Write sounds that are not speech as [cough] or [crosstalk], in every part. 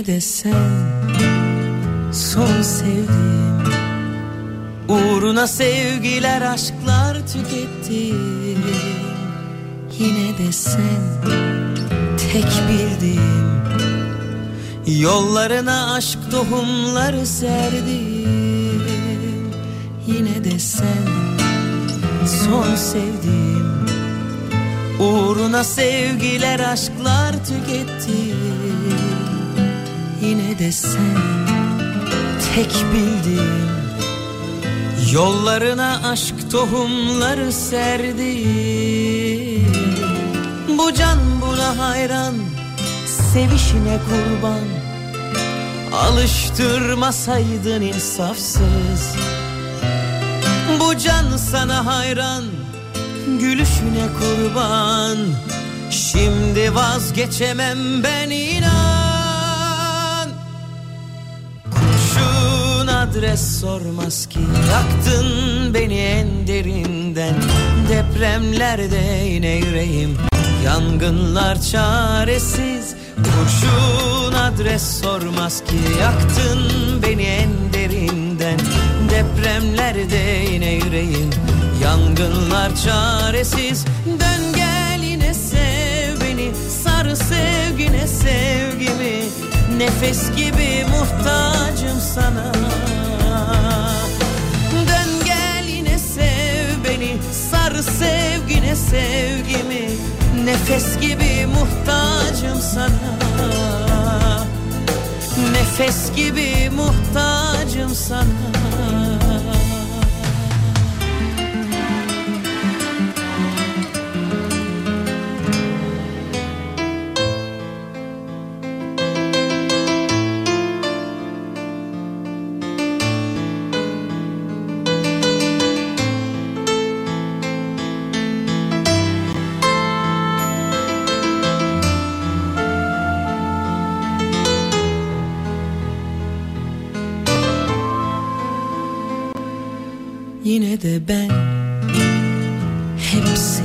Yine de sen son sevdiğim. Uğruna sevgiler aşklar tükettim Yine de sen tek bildiğim. Yollarına aşk tohumları serdim. Yine de sen son sevdiğim. Uğruna sevgiler aşklar tükettim Yine de sen tek bildiğim Yollarına aşk tohumları serdim Bu can buna hayran Sevişine kurban. Alıştırmasaydın insafsız. Bu can sana hayran Gülüşüne kurban. Şimdi vazgeçemem ben Adres sormaz ki. Yaktın beni en derinden. Depremlerde yine yüreğim. Yangınlar çaresiz. Kurşun adres sormaz ki. Yaktın beni en derinden. Depremlerde yine yüreğim. Yangınlar çaresiz. Dön gel yine sev beni. Sar sevgine sevgimi. Nefes gibi muhtacım sana Dön gel yine sev beni Sar sevgine sevgimi. Nefes gibi muhtacım sana. Nefes gibi muhtacım sana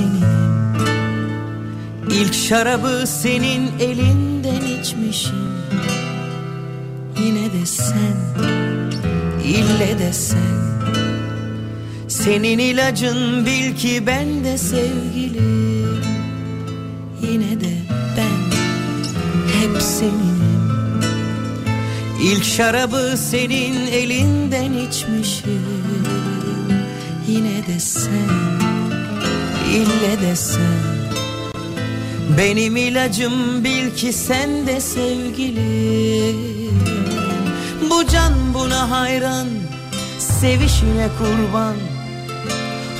seninim İlk şarabı senin elinden içmişim. Yine de sen, ille de sen. Senin ilacın bil ki ben de sevgilim. Yine de ben hep seninim. İlk şarabı senin elinden içmişim. Yine de sen, ille de sen. Benim ilacım bil ki sen de sevgilim Bu can buna hayran, sevişine kurban.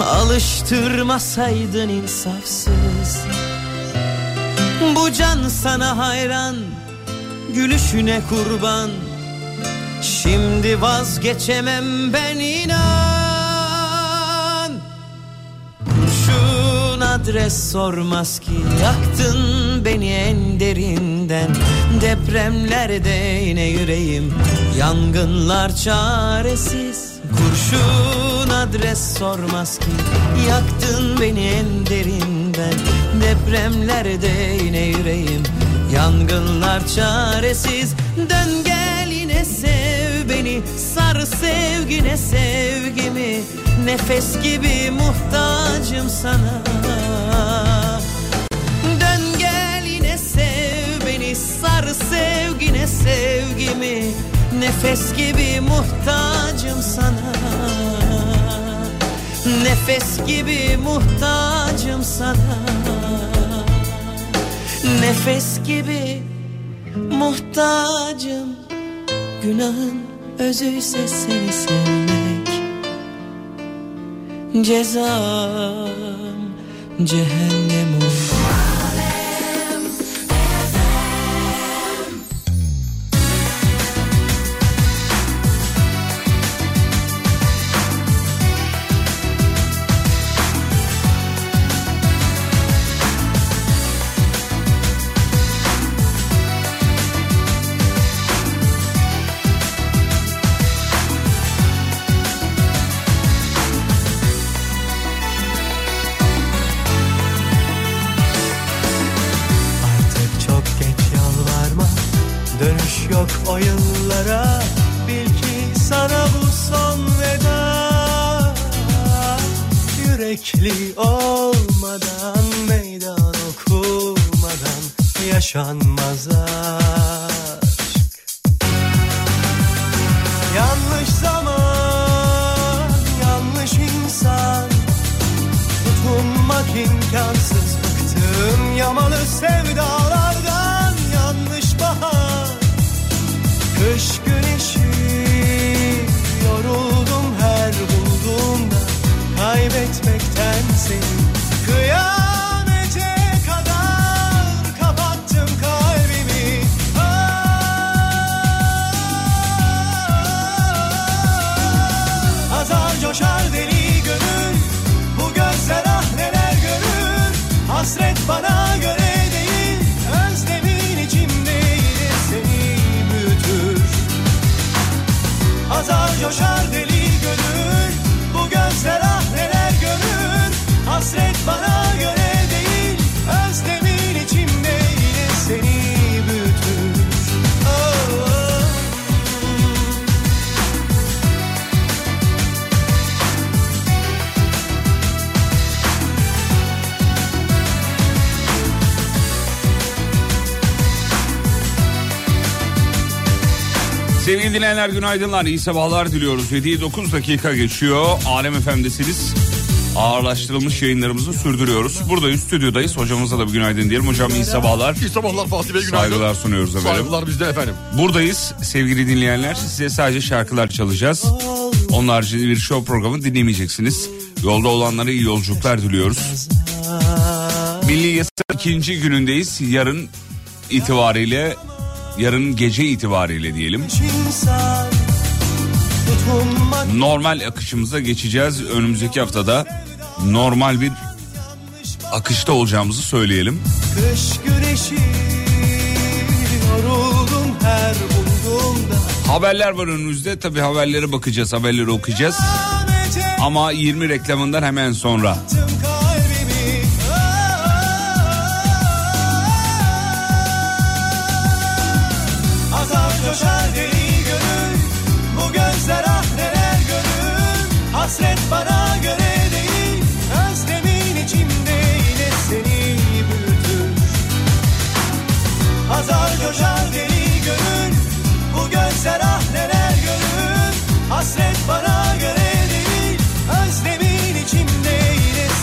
Alıştırmasaydın insafsız. Bu can sana hayran, gülüşüne kurban. Şimdi vazgeçemem ben inan adres sormaz ki. Yaktın beni en derinden. Depremlerde yine yüreğim. Yangınlar çaresiz. Kurşun adres sormaz ki. Yaktın beni en derinden. Depremlerde yine yüreğim. Yangınlar çaresiz. Dön gel yine sev beni Sar sevgine sevgimi Nefes gibi muhtacım sana. Dön gel yine sev beni Sar sevgine sevgimi Nefes gibi muhtacım sana. Nefes gibi muhtacım sana. Nefes gibi muhtacım Günahın özüyse seni sevmek Cezam cehennem ol o yıllara Bil ki sana bu son veda. Yürekli olmadan Meydan okumadan Yaşanmaz aşk. Yanlış zaman Yanlış insan. Tutunmak imkansız Bıktım yamalı sevdalardan dancing Sevgili dinleyenler günaydınlar, iyi sabahlar diliyoruz. 7'yi 9 dakika geçiyor. Alem FM'desiniz. Ağırlaştırılmış yayınlarımızı sürdürüyoruz. Buradayız, stüdyodayız. Hocamıza da bir günaydın diyelim. Hocam iyi sabahlar. İyi sabahlar Fatih Bey günaydın. Saygılar sunuyoruz efendim. Saygılar bizde efendim. Buradayız sevgili dinleyenler. Size sadece şarkılar çalacağız. Onun haricinde bir show programı dinlemeyeceksiniz. Yolda olanlara iyi yolculuklar diliyoruz. Milli Yasa ikinci günündeyiz. Yarın itibariyle, yarın gece itibariyle diyelim. normal akışımıza geçeceğiz. Önümüzdeki haftada normal bir akışta olacağımızı söyleyelim. Kış güneşi yoruldum her Haberler var önümüzde. Tabii haberlere bakacağız, haberleri okuyacağız. Ama 20 reklamından hemen sonra. Hasret bana göre değil Özlemin içimde yine seni büyütür. Azar coşar deli gönül Bu gözler ah neler görür. Hasret bana göre değil Özlemin içimde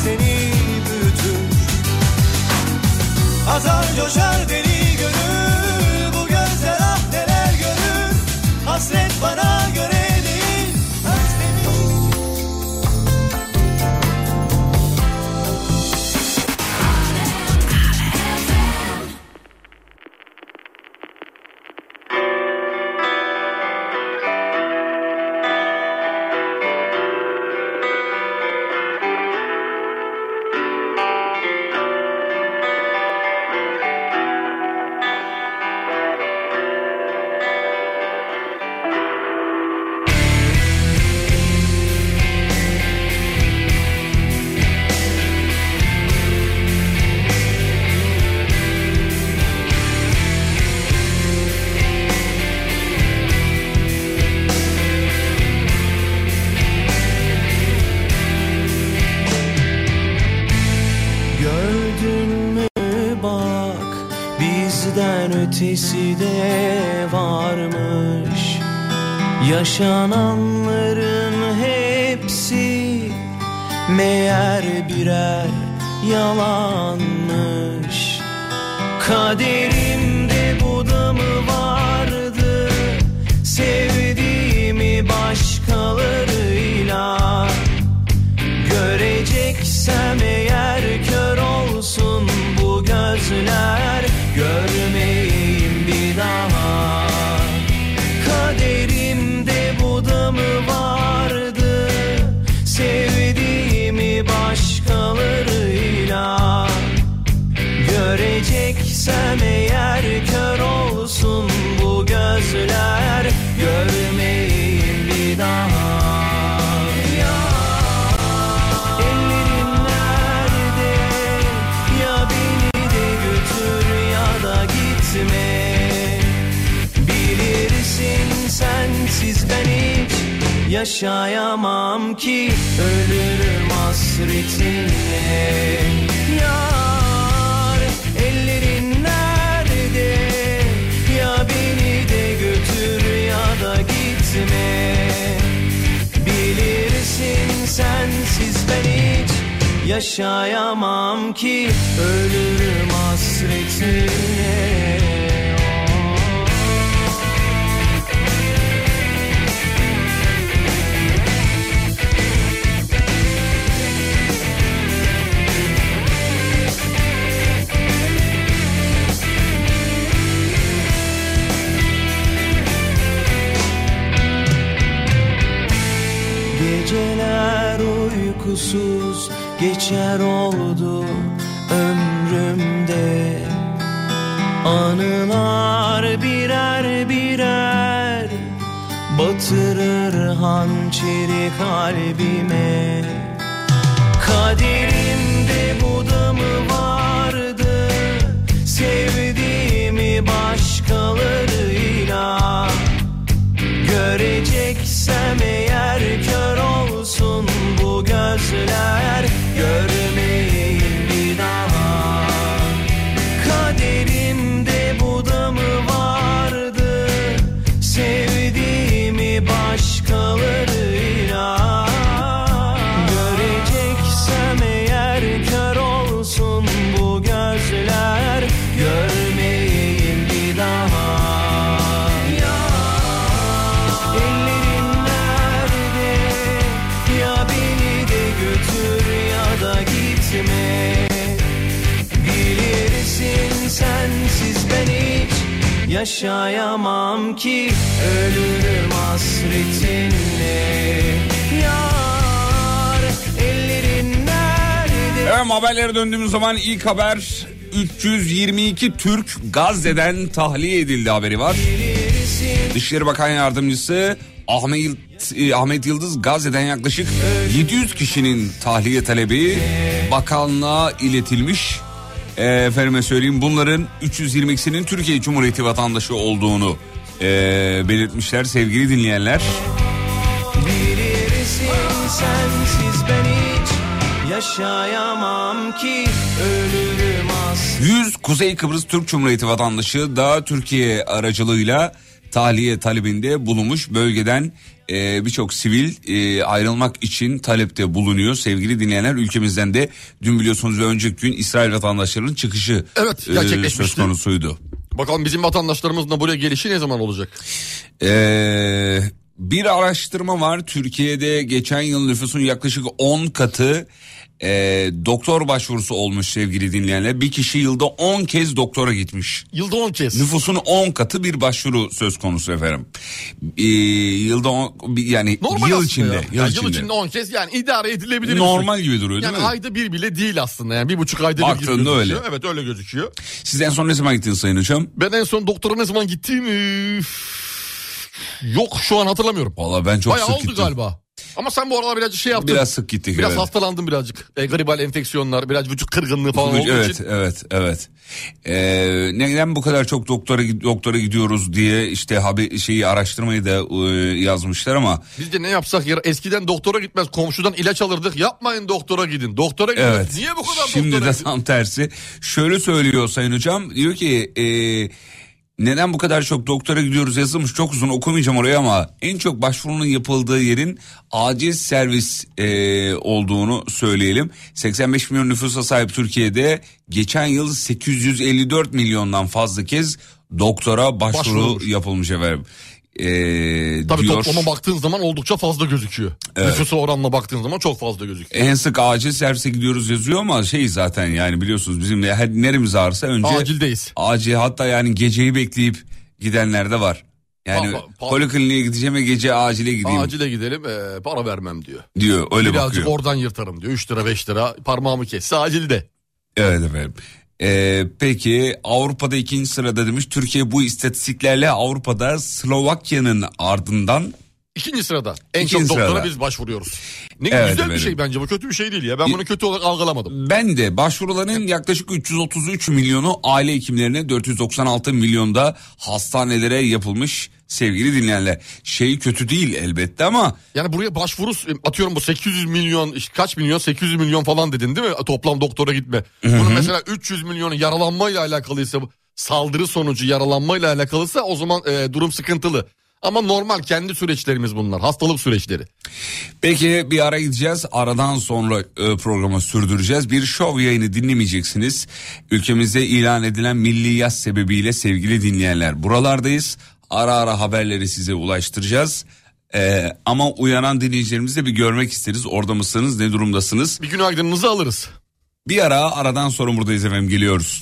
seni büyütür. Azar coşar deli gönül Bu gözler ah neler görür. Hasret bana Yaşananların yaşayamam ki ölürüm hasretinle Yar ellerin nerede Evet haberlere döndüğümüz zaman ilk haber 322 Türk Gazze'den tahliye edildi haberi var. Dışişleri Bakan Yardımcısı Ahmet, e, Ahmet Yıldız Gazze'den yaklaşık 700 kişinin tahliye talebi bakanlığa iletilmiş. E, efendime söyleyeyim bunların 322'sinin Türkiye Cumhuriyeti vatandaşı olduğunu e, belirtmişler sevgili dinleyenler. Sensiz ben hiç yaşayamam ki ölürüm aslında 100 Kuzey Kıbrıs Türk Cumhuriyeti vatandaşı da Türkiye aracılığıyla tahliye talebinde bulunmuş. Bölgeden e, birçok sivil e, ayrılmak için talepte bulunuyor. Sevgili dinleyenler ülkemizden de dün biliyorsunuz ve önceki gün İsrail vatandaşlarının çıkışı Evet, e, söz konusuydu. Bakalım bizim vatandaşlarımızın da buraya gelişi ne zaman olacak? Ee, bir araştırma var. Türkiye'de geçen yıl nüfusun yaklaşık 10 katı e, doktor başvurusu olmuş sevgili dinleyenler. Bir kişi yılda 10 kez doktora gitmiş. Yılda 10 kez. Nüfusun 10 katı bir başvuru söz konusu efendim. Ee, yılda on, yani Normal yıl içinde. ya. Yıl, Yani içinde. yıl içinde 10 kez yani idare edilebilir. Normal gibi duruyor değil Yani mi? ayda bir bile değil aslında yani bir buçuk ayda bir gibi Baktığında gözüküyor. öyle. Evet öyle gözüküyor. Siz en son ne zaman gittiniz Sayın Hocam? Ben en son doktora ne zaman gittim? Üf, Yok şu an hatırlamıyorum. Valla ben çok Bayağı sık oldu gittim. galiba. Ama sen bu aralar birazcık şey yaptın. Biraz sık gittik. Biraz evet. hastalandın birazcık. E, gribal enfeksiyonlar, biraz vücut kırgınlığı falan olduğu evet, için. evet, evet. Ee, neden bu kadar çok doktora doktora gidiyoruz diye işte haber şeyi araştırmayı da e, yazmışlar ama Biz de ne yapsak ya eskiden doktora gitmez komşudan ilaç alırdık. Yapmayın doktora gidin. Doktora gidin. evet. Niye bu kadar Şimdi doktora de gidin? tam tersi. Şöyle söylüyor Sayın Hocam. Diyor ki e, neden bu kadar çok doktora gidiyoruz yazılmış çok uzun okumayacağım oraya ama en çok başvurunun yapıldığı yerin acil servis e, olduğunu söyleyelim. 85 milyon nüfusa sahip Türkiye'de geçen yıl 854 milyondan fazla kez doktora başvuru Başvurulmuş. yapılmış efendim. E, Tabii diyor. toplama baktığın zaman oldukça fazla gözüküyor. Nüfusa oranla baktığın zaman çok fazla gözüküyor. En sık acil servise gidiyoruz yazıyor ama şey zaten yani biliyorsunuz bizim de her neremiz ağrırsa önce Acildeyiz. acil hatta yani geceyi bekleyip gidenler de var. Yani polikliniğe gideceğim ve gece acile gideyim Acile gidelim e, para vermem diyor. diyor öyle Birazcık bakıyor. oradan yırtarım diyor. 3 lira 5 lira parmağımı kesse acilde. Evet efendim. Ee, peki Avrupa'da ikinci sırada demiş. Türkiye bu istatistiklerle Avrupa'da Slovakya'nın ardından İkinci sırada. En İkinci çok doktora sırada. biz başvuruyoruz. Ne Evet güzel efendim. bir şey bence bu kötü bir şey değil ya. Ben bunu kötü olarak algılamadım. Ben de başvuruların yaklaşık 333 milyonu aile hekimlerine 496 milyonda hastanelere yapılmış sevgili dinleyenler. Şey kötü değil elbette ama Yani buraya başvuru atıyorum bu 800 milyon kaç milyon 800 milyon falan dedin değil mi toplam doktora gitme. Bunun mesela 300 milyonu yaralanmayla alakalıysa saldırı sonucu yaralanmayla alakalıysa o zaman e, durum sıkıntılı. Ama normal kendi süreçlerimiz bunlar hastalık süreçleri. Peki bir ara gideceğiz. Aradan sonra e, programı sürdüreceğiz. Bir şov yayını dinlemeyeceksiniz. Ülkemizde ilan edilen milli yaz sebebiyle sevgili dinleyenler buralardayız. Ara ara haberleri size ulaştıracağız. E, ama uyanan dinleyicilerimizi de bir görmek isteriz. Orada mısınız ne durumdasınız? Bir günaydınınızı alırız. Bir ara aradan sonra buradayız efendim geliyoruz.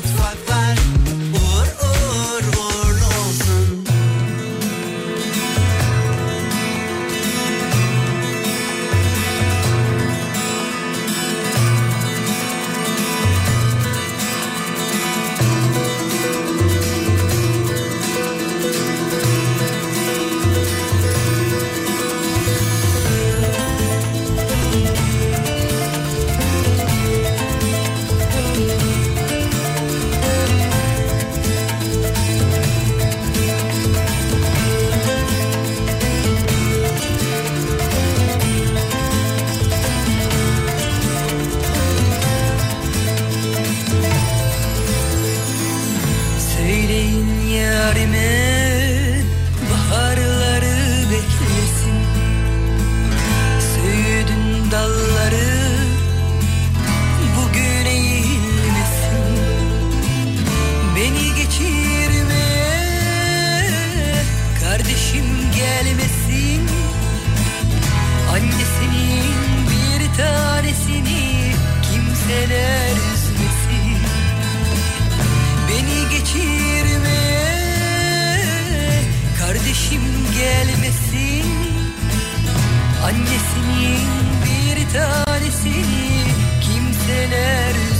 Annesinin bir tanesini Kimseler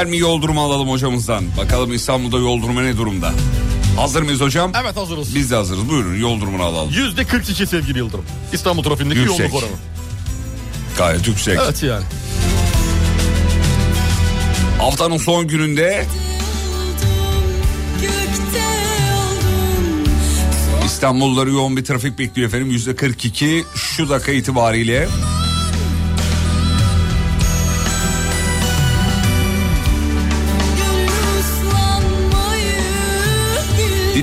Efendim yol durumu alalım hocamızdan. Bakalım İstanbul'da yol durumu ne durumda? Hazır mıyız hocam? Evet hazırız. Biz de hazırız. Buyurun yol durumunu alalım. Yüzde 42 sevgili Yıldırım. İstanbul trafiğindeki Yüksek. yoğunluk oranı. Gayet yüksek. Evet yani. Haftanın son gününde İstanbulluları yoğun bir trafik bekliyor efendim. Yüzde 42 şu dakika itibariyle.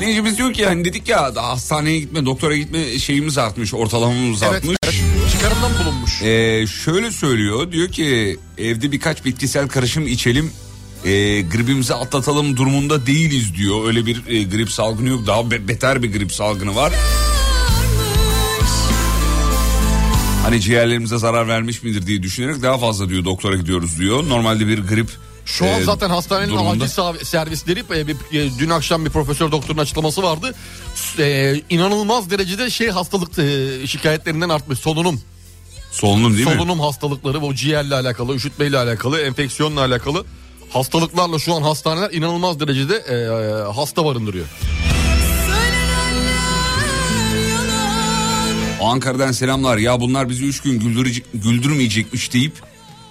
Dinleyicimiz diyor ki hani dedik ya daha hastaneye gitme doktora gitme şeyimiz artmış ortalamamız Evet, artmış. evet. Çıkarımdan bulunmuş. Ee, şöyle söylüyor diyor ki evde birkaç bitkisel karışım içelim e, gribimizi atlatalım durumunda değiliz diyor. Öyle bir e, grip salgını yok daha be- beter bir grip salgını var. Hani ciğerlerimize zarar vermiş midir diye düşünerek daha fazla diyor doktora gidiyoruz diyor. Normalde bir grip Şu an e, zaten hastanenin durumunda. acil servisleri e, bir- e, dün akşam bir profesör doktorun açıklaması vardı. E, inanılmaz derecede şey hastalık e, şikayetlerinden artmış solunum. Solunum değil mi? solunum hastalıkları bu ciğerle alakalı, üşütmeyle alakalı, enfeksiyonla alakalı hastalıklarla şu an hastaneler inanılmaz derecede e, hasta barındırıyor. Ankara'dan selamlar. Ya bunlar bizi üç gün güldürecek, güldürmeyecekmiş deyip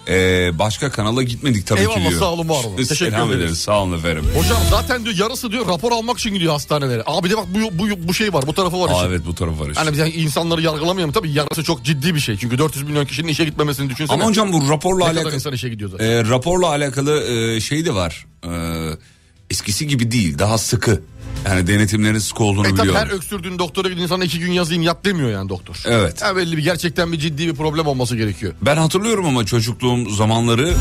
e, başka kanala gitmedik tabii Eyvallah, ki diyor. sağ olun, var olun. Teşekkür Selam ederiz. ederiz. Sağ olun efendim. Hocam zaten diyor yarısı diyor rapor almak için gidiyor hastanelere. Abi de bak bu, bu, bu şey var bu tarafı var Aa, işin. evet bu taraf var işte. Biz yani insanları yargılamayalım tabii yarısı çok ciddi bir şey. Çünkü 400 milyon kişinin işe gitmemesini düşünsene. Ama hocam bu raporla ne kadar alakalı insan işe gidiyor zaten. e, raporla alakalı e, şey de var. E, eskisi gibi değil, daha sıkı. Yani denetimlerin sıkı olduğunu E tabii biliyorum. her öksürdüğün doktora gidin sana iki gün yazayım yat demiyor yani doktor. Evet. Ha, belli bir gerçekten bir ciddi bir problem olması gerekiyor. Ben hatırlıyorum ama çocukluğum zamanları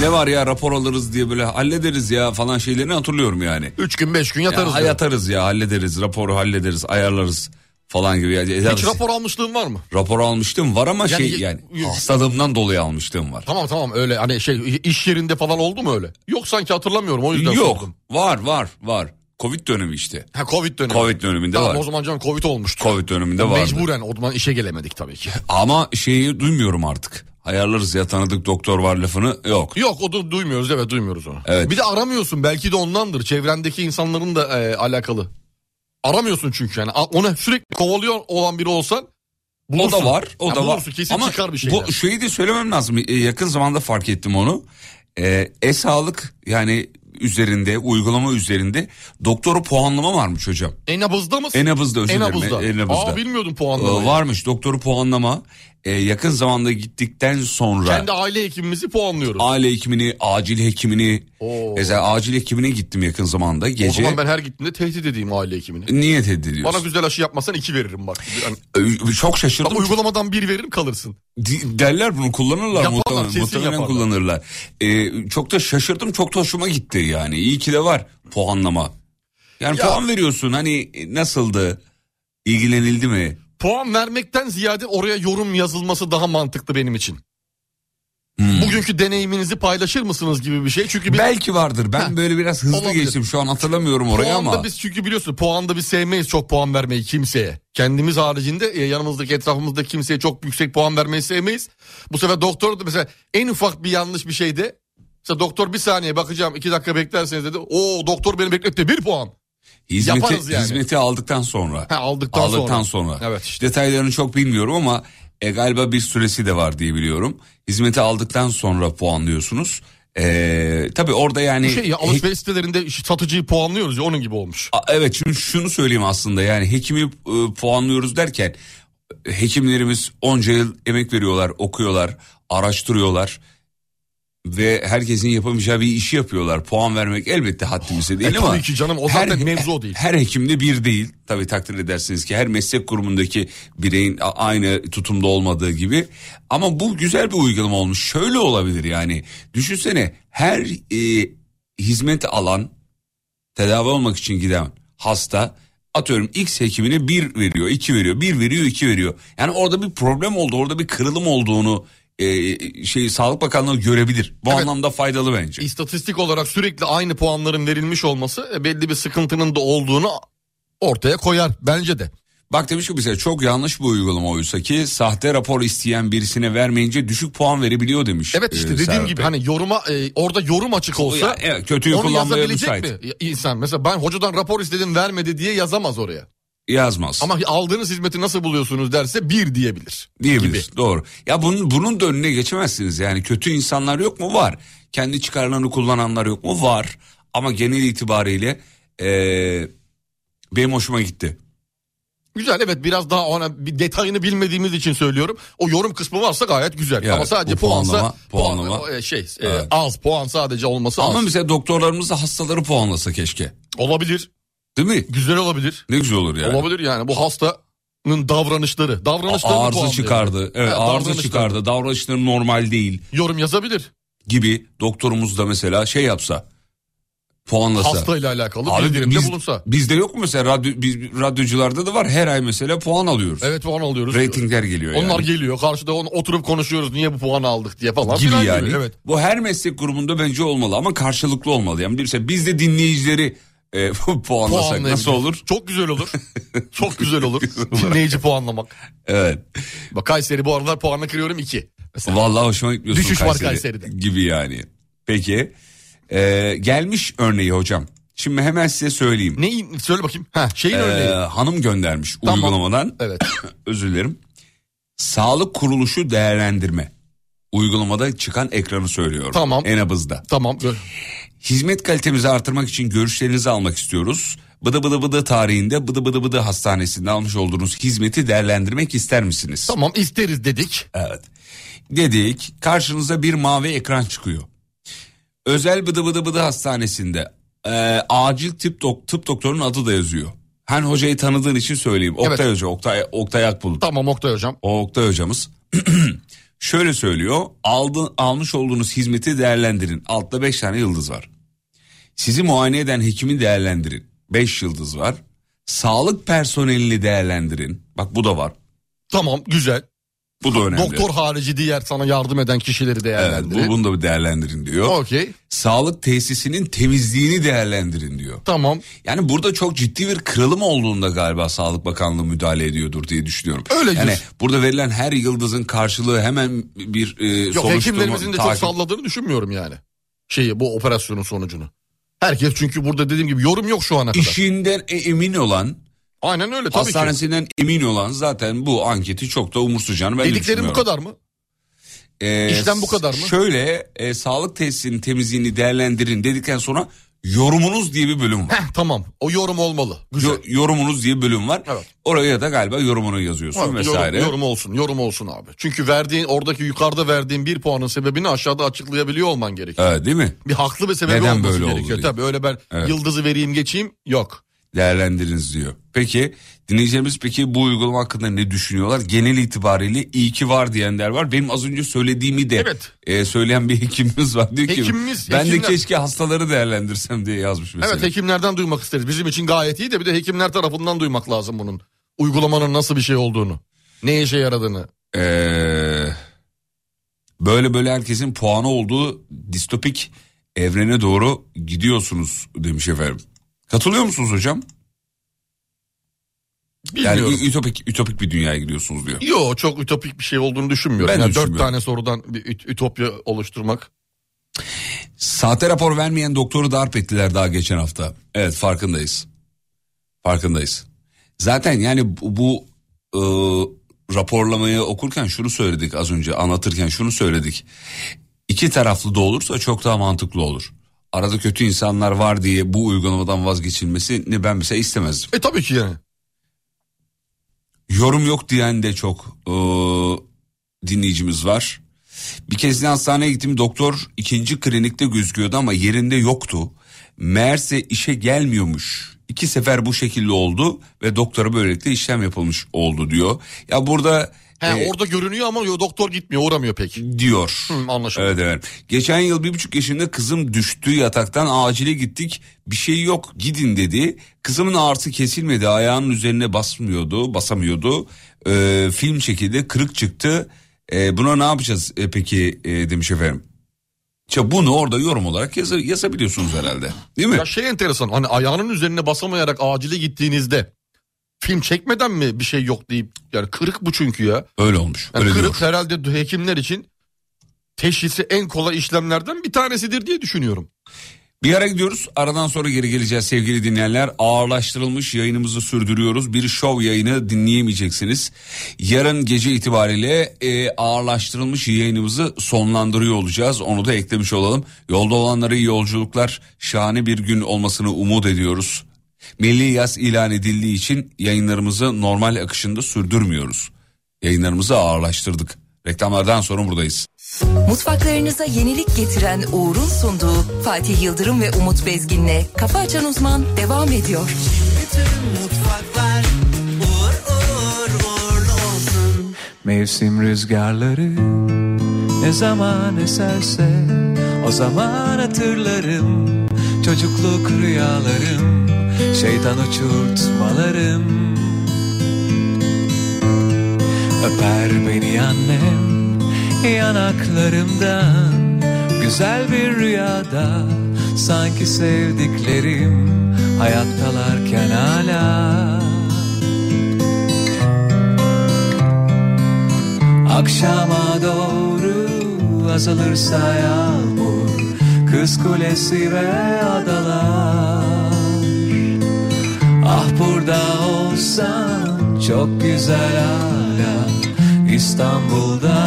ne var ya rapor alırız diye böyle hallederiz ya falan şeylerini hatırlıyorum yani. Üç gün beş gün yatarız. Ya, diyor. yatarız ya hallederiz raporu hallederiz ayarlarız falan gibi. Yani, Hiç rapor almışlığın var mı? Rapor almıştım var ama Yani- şey yani hastalığımdan dolayı almıştım var. Tamam tamam öyle hani şey iş yerinde falan oldu mu öyle? Yok sanki hatırlamıyorum o yüzden Yok sordum. var var var. Covid dönemi işte. Ha Covid dönemi. Covid döneminde tamam, var. o zaman canım Covid olmuştu. Covid döneminde vardı. Mecburen o zaman işe gelemedik tabii ki. [laughs] Ama şeyi duymuyorum artık. Ayarlarız ya tanıdık doktor var lafını yok. Yok o da duymuyoruz evet duymuyoruz onu. Evet. Bir de aramıyorsun belki de ondandır çevrendeki insanların da e, alakalı. Aramıyorsun çünkü yani A- onu sürekli kovalıyor olan biri olsan O bulursun. da var, o Ya da var. bulursun, kesin Ama çıkar bir şeyler. bu şeyi de söylemem lazım. Ee, yakın zamanda fark ettim onu. Ee, e-sağlık yani üzerinde, uygulama üzerinde doktoru puanlama varmış hocam. En-nabızda mısın? En-nabızda özür dilerim. En-nabızda. En-nabızda. Aa bilmiyordum Ee, puanlamayı. varmış doktoru puanlama. Ee, yakın zamanda gittikten sonra Kendi aile hekimimizi puanlıyoruz. aile hekimini, acil hekimini, Oo. mesela acil hekimine gittim yakın zamanda O gece. zaman ben her gittiğimde tehdit edeyim aile hekimini. Niyet ediyorsun. Bana güzel aşı yapmasan iki veririm bak. Yani, Çok şaşırdım. ama uygulamadan bir veririm kalırsın. Derler bunu kullanırlar Yaparlar, muhtemelen, muhtemelen yaparlar. kullanırlar. Ee, çok da şaşırdım çok da hoşuma gitti yani iyi ki de var puanlama. Yani Ya- puan veriyorsun hani nasıldı ilgilenildi mi? Puan vermekten ziyade oraya yorum yazılması daha mantıklı benim için. Hmm. Bugünkü deneyiminizi paylaşır mısınız gibi bir şey. Çünkü biz Belki vardır ben Ha, böyle biraz hızlı olabilir. geçtim şu an hatırlamıyorum orayı puanda ama. biz çünkü biliyorsun puanda biz sevmeyiz çok puan vermeyi kimseye. Kendimiz haricinde e, yanımızdaki etrafımızda kimseye çok yüksek puan vermeyi sevmeyiz. Bu sefer doktor da mesela en ufak bir yanlış bir şeyde mesela doktor bir saniye bakacağım iki dakika beklerseniz dedi. O doktor beni bekletti bir puan. Hizmeti, yaparız yani. hizmeti aldıktan sonra. Ha, aldıktan, aldıktan sonra. sonra. Evet işte. Detaylarını çok bilmiyorum ama e, galiba bir süresi de var diye biliyorum. Hizmeti aldıktan sonra puanlıyorsunuz. E, tabii orada yani... Bu şey ya alışveriş sitelerinde satıcıyı puanlıyoruz ya onun gibi olmuş. A- Evet şimdi şunu söyleyeyim aslında yani hekimi e, puanlıyoruz derken hekimlerimiz onca yıl emek veriyorlar, okuyorlar, araştırıyorlar. Ve herkesin yapamayacağı bir işi yapıyorlar. Puan vermek elbette haddimize değil E, ama. tabii ki canım, o zaten mevzu o değil. Her hekimde bir değil. Tabii takdir edersiniz ki her meslek grubundaki bireyin aynı tutumda olmadığı gibi. Ama bu güzel bir uygulama olmuş. Şöyle olabilir yani. Düşünsene her e, hizmet alan tedavi olmak için giden hasta atıyorum X hekimine bir veriyor, iki veriyor, bir veriyor, iki veriyor. Yani orada bir problem oldu, orada bir kırılım olduğunu e, şey Sağlık Bakanlığı görebilir. Bu Evet. anlamda faydalı bence. İstatistik olarak sürekli aynı puanların verilmiş olması e, belli bir sıkıntının da olduğunu ortaya koyar bence de. Bak demiş ki bize çok yanlış bir uygulama oysa ki sahte rapor isteyen birisine vermeyince düşük puan verebiliyor demiş. Evet işte e, dediğim Serhat gibi Bey. hani yoruma e, orada yorum açık olsa Ya, evet, kötüyü onu yazabilecek müsait. mi insan? Mesela ben hocadan rapor istedim vermedi diye yazamaz oraya. Yazmaz. Ama aldığınız hizmeti nasıl buluyorsunuz derse bir diyebilir. diyebilir. Gibi. Doğru. Ya bunun bunun da önüne geçemezsiniz. Yani kötü insanlar yok mu? Var. Kendi çıkarlarını kullananlar yok mu? Var. Ama genel itibariyle eee benim hoşuma gitti. Güzel evet biraz daha ona bir detayını bilmediğimiz için söylüyorum. O yorum kısmı varsa gayet güzel. Ya, Ama sadece bu puansa puanlama- puan- puanlama. e, şey e, Evet. az puan sadece olması Ama az. mesela doktorlarımız da hastaları puanlasa keşke. Olabilir. Değil mi? Güzel olabilir. Ne güzel olur yani. Olabilir yani bu hastanın davranışları. Davranışlarını Arıza puanlayalım. çıkardı. Evet, Evet, arıza davranışları. çıkardı. Davranışları normal değil Yorum yazabilir. gibi doktorumuz da mesela şey yapsa. Puanlasa. Hastayla alakalı Abi bildirimde biz- bulunsa. Bizde yok mu mesela radyo, biz, radyocularda da var her ay mesela puan alıyoruz. Evet puan alıyoruz. Ratingler geliyor Onlar yani. geliyor karşıda onu oturup konuşuyoruz niye bu puanı aldık diye falan. gibi yani. gibi. Evet. Bu her meslek grubunda bence olmalı ama karşılıklı olmalı. Yani mesela biz de dinleyicileri e, [laughs] puanlasak nasıl olur? Çok güzel olur. [laughs] Çok güzel olur. Dinleyici puanlamak. Evet. Bak Kayseri bu aralar puanla kırıyorum 2. Mesela. Vallahi hoşuma gitmiyorsun Düşüş var Kayseri Kayseri'de. Gibi yani. Peki. Ee, gelmiş örneği hocam. Şimdi hemen size söyleyeyim. Neyi söyle bakayım. Ha şeyin Ee, örneği. hanım göndermiş Tamam. uygulamadan. Evet. [coughs] Özür dilerim. Sağlık kuruluşu değerlendirme. Uygulamada çıkan ekranı söylüyorum. Tamam. En abızda. Tamam. Hizmet kalitemizi artırmak için görüşlerinizi almak istiyoruz. Bıdı bıdı bıdı tarihinde bıdı bıdı bıdı hastanesinde almış olduğunuz hizmeti değerlendirmek ister misiniz? Tamam isteriz dedik. Evet. Dedik karşınıza bir mavi ekran çıkıyor. Özel bıdı bıdı bıdı hastanesinde e, acil tıp, dok- tıp doktorunun adı da yazıyor. Hani hocayı tanıdığın için söyleyeyim. Oktay Evet. Hoca, Oktay, Oktay Akbulut. Tamam Oktay hocam. O Oktay hocamız. [clears throat] Şöyle söylüyor. Aldı, almış olduğunuz hizmeti değerlendirin. Altta 5 tane yıldız var. Sizi muayene eden hekimi değerlendirin. 5 yıldız var. Sağlık personelini değerlendirin. Bak bu da var. Tamam güzel. Bu da önemli. Doktor harici diğer sana yardım eden kişileri Evet, değerlendirin. bu, bunu da bir değerlendirin diyor. Okey. Sağlık tesisinin temizliğini değerlendirin diyor. Tamam. Yani burada çok ciddi bir kırılım olduğunda galiba Sağlık Bakanlığı müdahale ediyordur diye düşünüyorum. Öyledir. Yani burada verilen her yıldızın karşılığı hemen bir e, Yok hekimlerimizin de çok takip- salladığını düşünmüyorum yani. Şeyi bu operasyonun sonucunu. Herkes çünkü burada dediğim gibi yorum yok şu ana kadar. İşinden e- emin olan, Aynen öyle tabii ki. hastanesinden emin olan zaten bu anketi çok da umursayacağını ben de Dedikleri bu kadar mı? Ee, İşlem bu kadar mı? Şöyle e, sağlık tesisinin temizliğini değerlendirin dedikten sonra yorumunuz diye bir bölüm var. Heh tamam. O yorum olmalı. Güzel. Yo- yorumunuz diye bir bölüm var. Evet. Oraya da galiba yorumunu yazıyorsun Evet, vesaire. Yorum, yorum olsun, yorum olsun abi. Çünkü verdiğin oradaki yukarıda verdiğin bir puanın sebebini aşağıda açıklayabiliyor olman gerekiyor. Evet, değil mi? Bir haklı bir sebebi Neden olması böyle oldu gerekiyor. diye. Tabii öyle ben Evet. yıldızı vereyim geçeyim yok. Değerlendiriniz diyor. Peki dinleyicilerimiz peki bu uygulama hakkında ne düşünüyorlar? Genel itibariyle iyi ki var diyenler var. Benim az önce söylediğimi de Evet. e, söyleyen bir hekimimiz var. Diyor ki Hekimimiz- ben de keşke hastaları değerlendirsem diye yazmış mesela. Evet hekimlerden duymak isteriz. Bizim için gayet iyi de bir de hekimler tarafından duymak lazım bunun. Uygulamanın nasıl bir şey olduğunu. Ne işe yaradığını. Ee, böyle böyle herkesin puanı olduğu distopik evrene doğru gidiyorsunuz demiş efendim. Katılıyor musunuz hocam? Yani Bilmiyorum. ü- ütopik ütopik bir dünyaya gidiyorsunuz diyor. Yo çok ütopik bir şey olduğunu düşünmüyorum. Ben yani dört tane sorudan bir üt- ütopya oluşturmak. Sahte rapor vermeyen doktoru darp ettiler daha geçen hafta. Evet farkındayız. Farkındayız. Zaten yani bu, bu e, raporlamayı okurken şunu söyledik az önce anlatırken şunu söyledik. İki taraflı da olursa çok daha mantıklı olur. Arada kötü insanlar var diye bu uygulamadan vazgeçilmesini ben mesela istemezdim. E tabii ki yani. Yorum yok diyen de çok e, dinleyicimiz var. Bir kez hastaneye gittim doktor ikinci klinikte gözüküyordu ama yerinde yoktu. Meğerse işe gelmiyormuş. İki sefer bu şekilde oldu ve doktora böylelikle işlem yapılmış oldu diyor. Ya burada He, e, orada görünüyor ama yo, doktor gitmiyor uğramıyor pek. diyor. Hı, anlaşıldı. Evet evet. Geçen yıl bir buçuk yaşında kızım düştü yataktan acile gittik. Bir şey yok gidin dedi. Kızımın ağrısı kesilmedi ayağının üzerine basmıyordu basamıyordu. Ee, film çekildi kırık çıktı. Ee, buna ne yapacağız e, peki e, demiş efendim. İşte bunu orada yorum olarak yaz- yazabiliyorsunuz herhalde değil mi? Ya şey enteresan hani ayağının üzerine basamayarak acile gittiğinizde film çekmeden mi bir şey yok deyip yani kırık bu çünkü ya. Öyle olmuş. Yani öyle kırık diyor. herhalde hekimler için teşhisi en kolay işlemlerden bir tanesidir diye düşünüyorum. Bir ara gidiyoruz. Aradan sonra geri geleceğiz sevgili dinleyenler. Ağırlaştırılmış yayınımızı sürdürüyoruz. Bir şov yayını dinleyemeyeceksiniz. Yarın gece itibariyle e, ağırlaştırılmış yayınımızı sonlandırıyor olacağız. Onu da eklemiş olalım. Yolda olanlara iyi yolculuklar. Şahane bir gün olmasını umut ediyoruz. Milli yaz ilan edildiği için yayınlarımızı normal akışında sürdürmüyoruz. Yayınlarımızı ağırlaştırdık. Reklamlardan sonra buradayız. Mutfaklarınıza yenilik getiren Uğur'un sunduğu Fatih Yıldırım ve Umut Bezgin'le Kafa Açan Uzman devam ediyor. Mutfaklar uğur uğur uğurlu olsun. Mevsim rüzgarları ne zaman eserse o zaman hatırlarım çocukluk rüyalarım şeytan uçurtmalarım. Öper beni annem yanaklarımdan. Güzel bir rüyada sanki sevdiklerim hayattalarken hala. Akşama doğru azalırsa yağmur Kız kulesi ve adalar Ah burada olsan çok güzel hala İstanbul'da.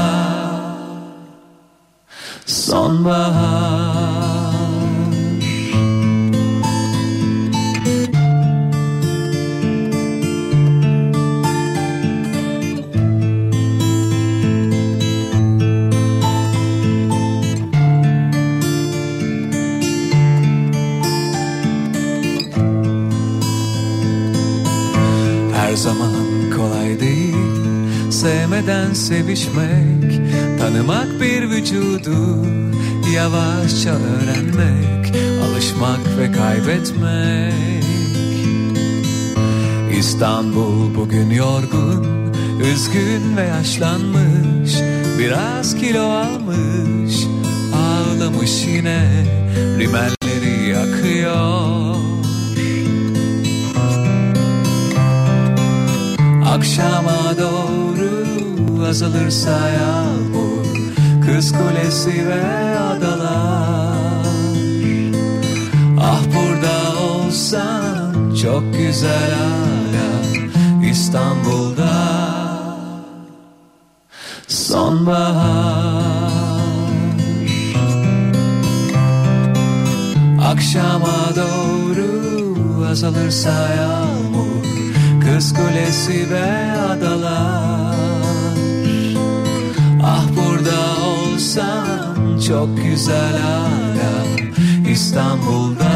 Sonbahar Sevmeden sevişmek Tanımak bir vücudu Yavaşça öğrenmek Alışmak ve kaybetmek. İstanbul bugün yorgun Üzgün ve yaşlanmış Biraz kilo almış Ağlamış yine Rimelleri yakıyor. Akşama doğru azalırsa yağmur Kız kulesi ve adalar. Ah burada olsan çok güzel hala İstanbul'da. Sonbahar. Akşama doğru azalırsa yağmur Kız kulesi ve çok güzel hala İstanbul'da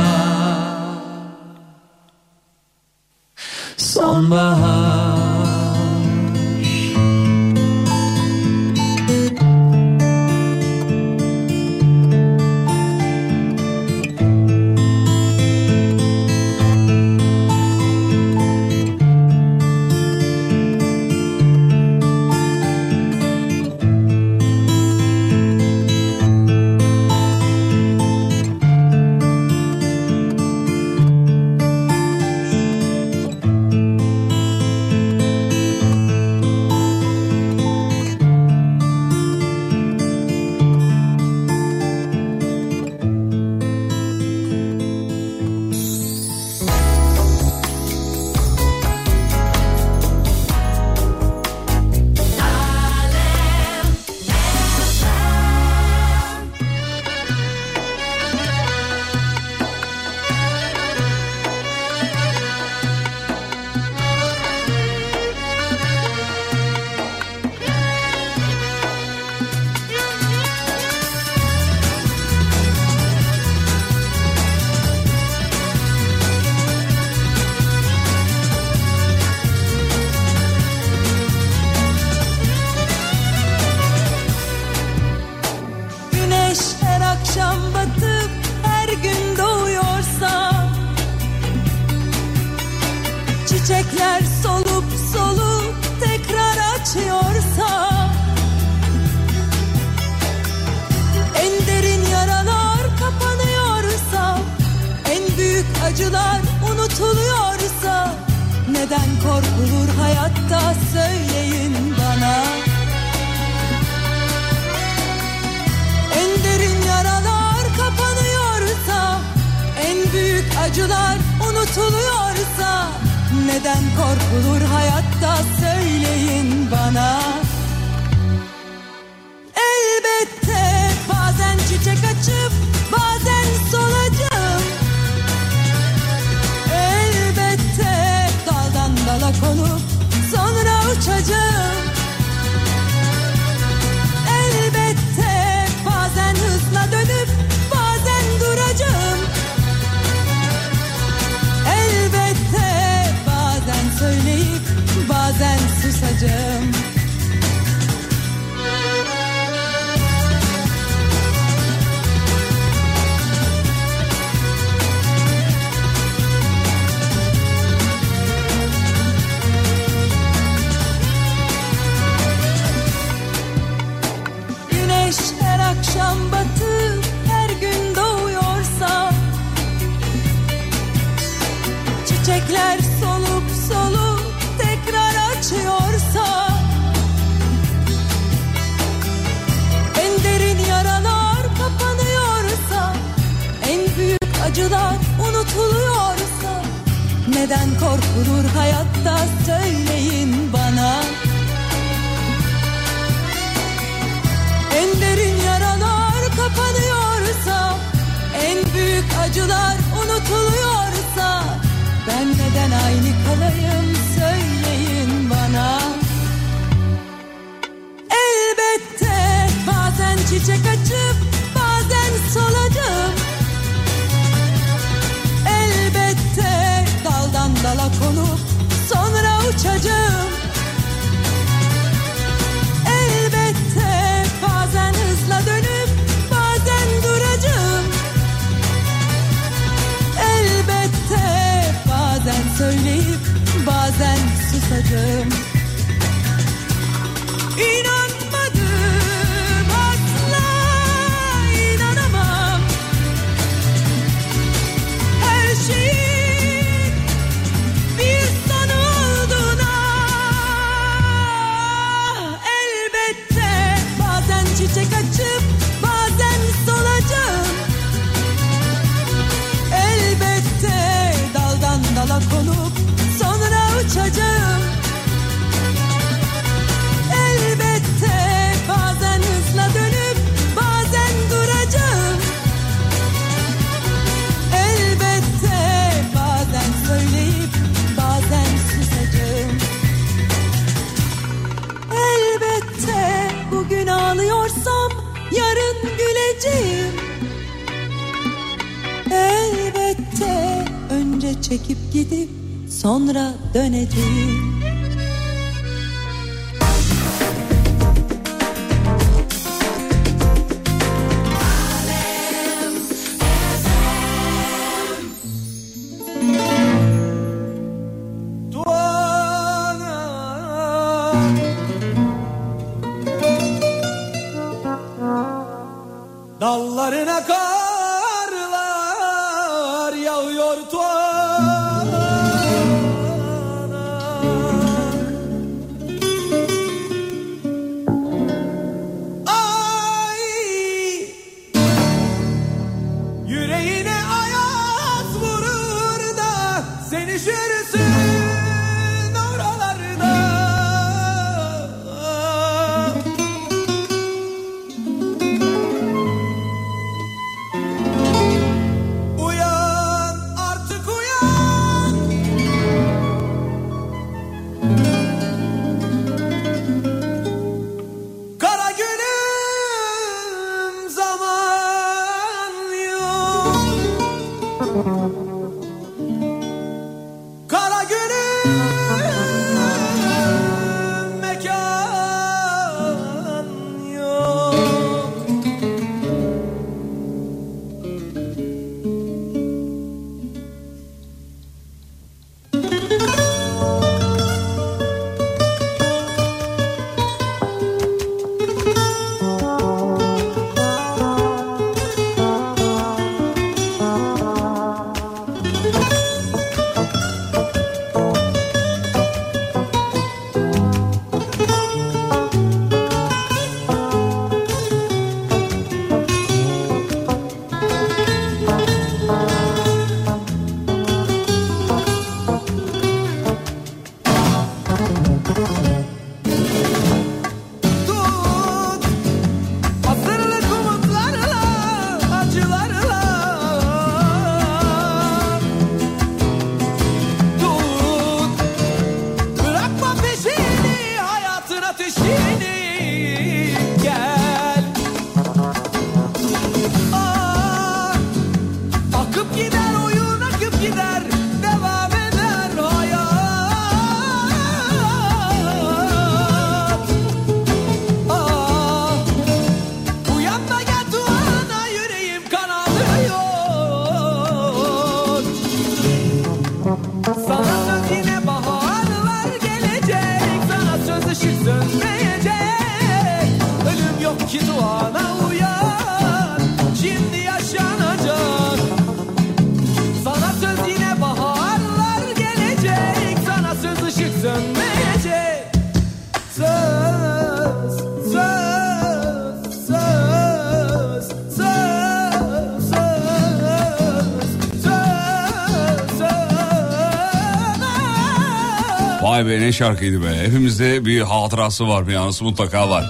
Vay be ne şarkıydı be. Hepimizde bir hatırası var bir anısı mutlaka var.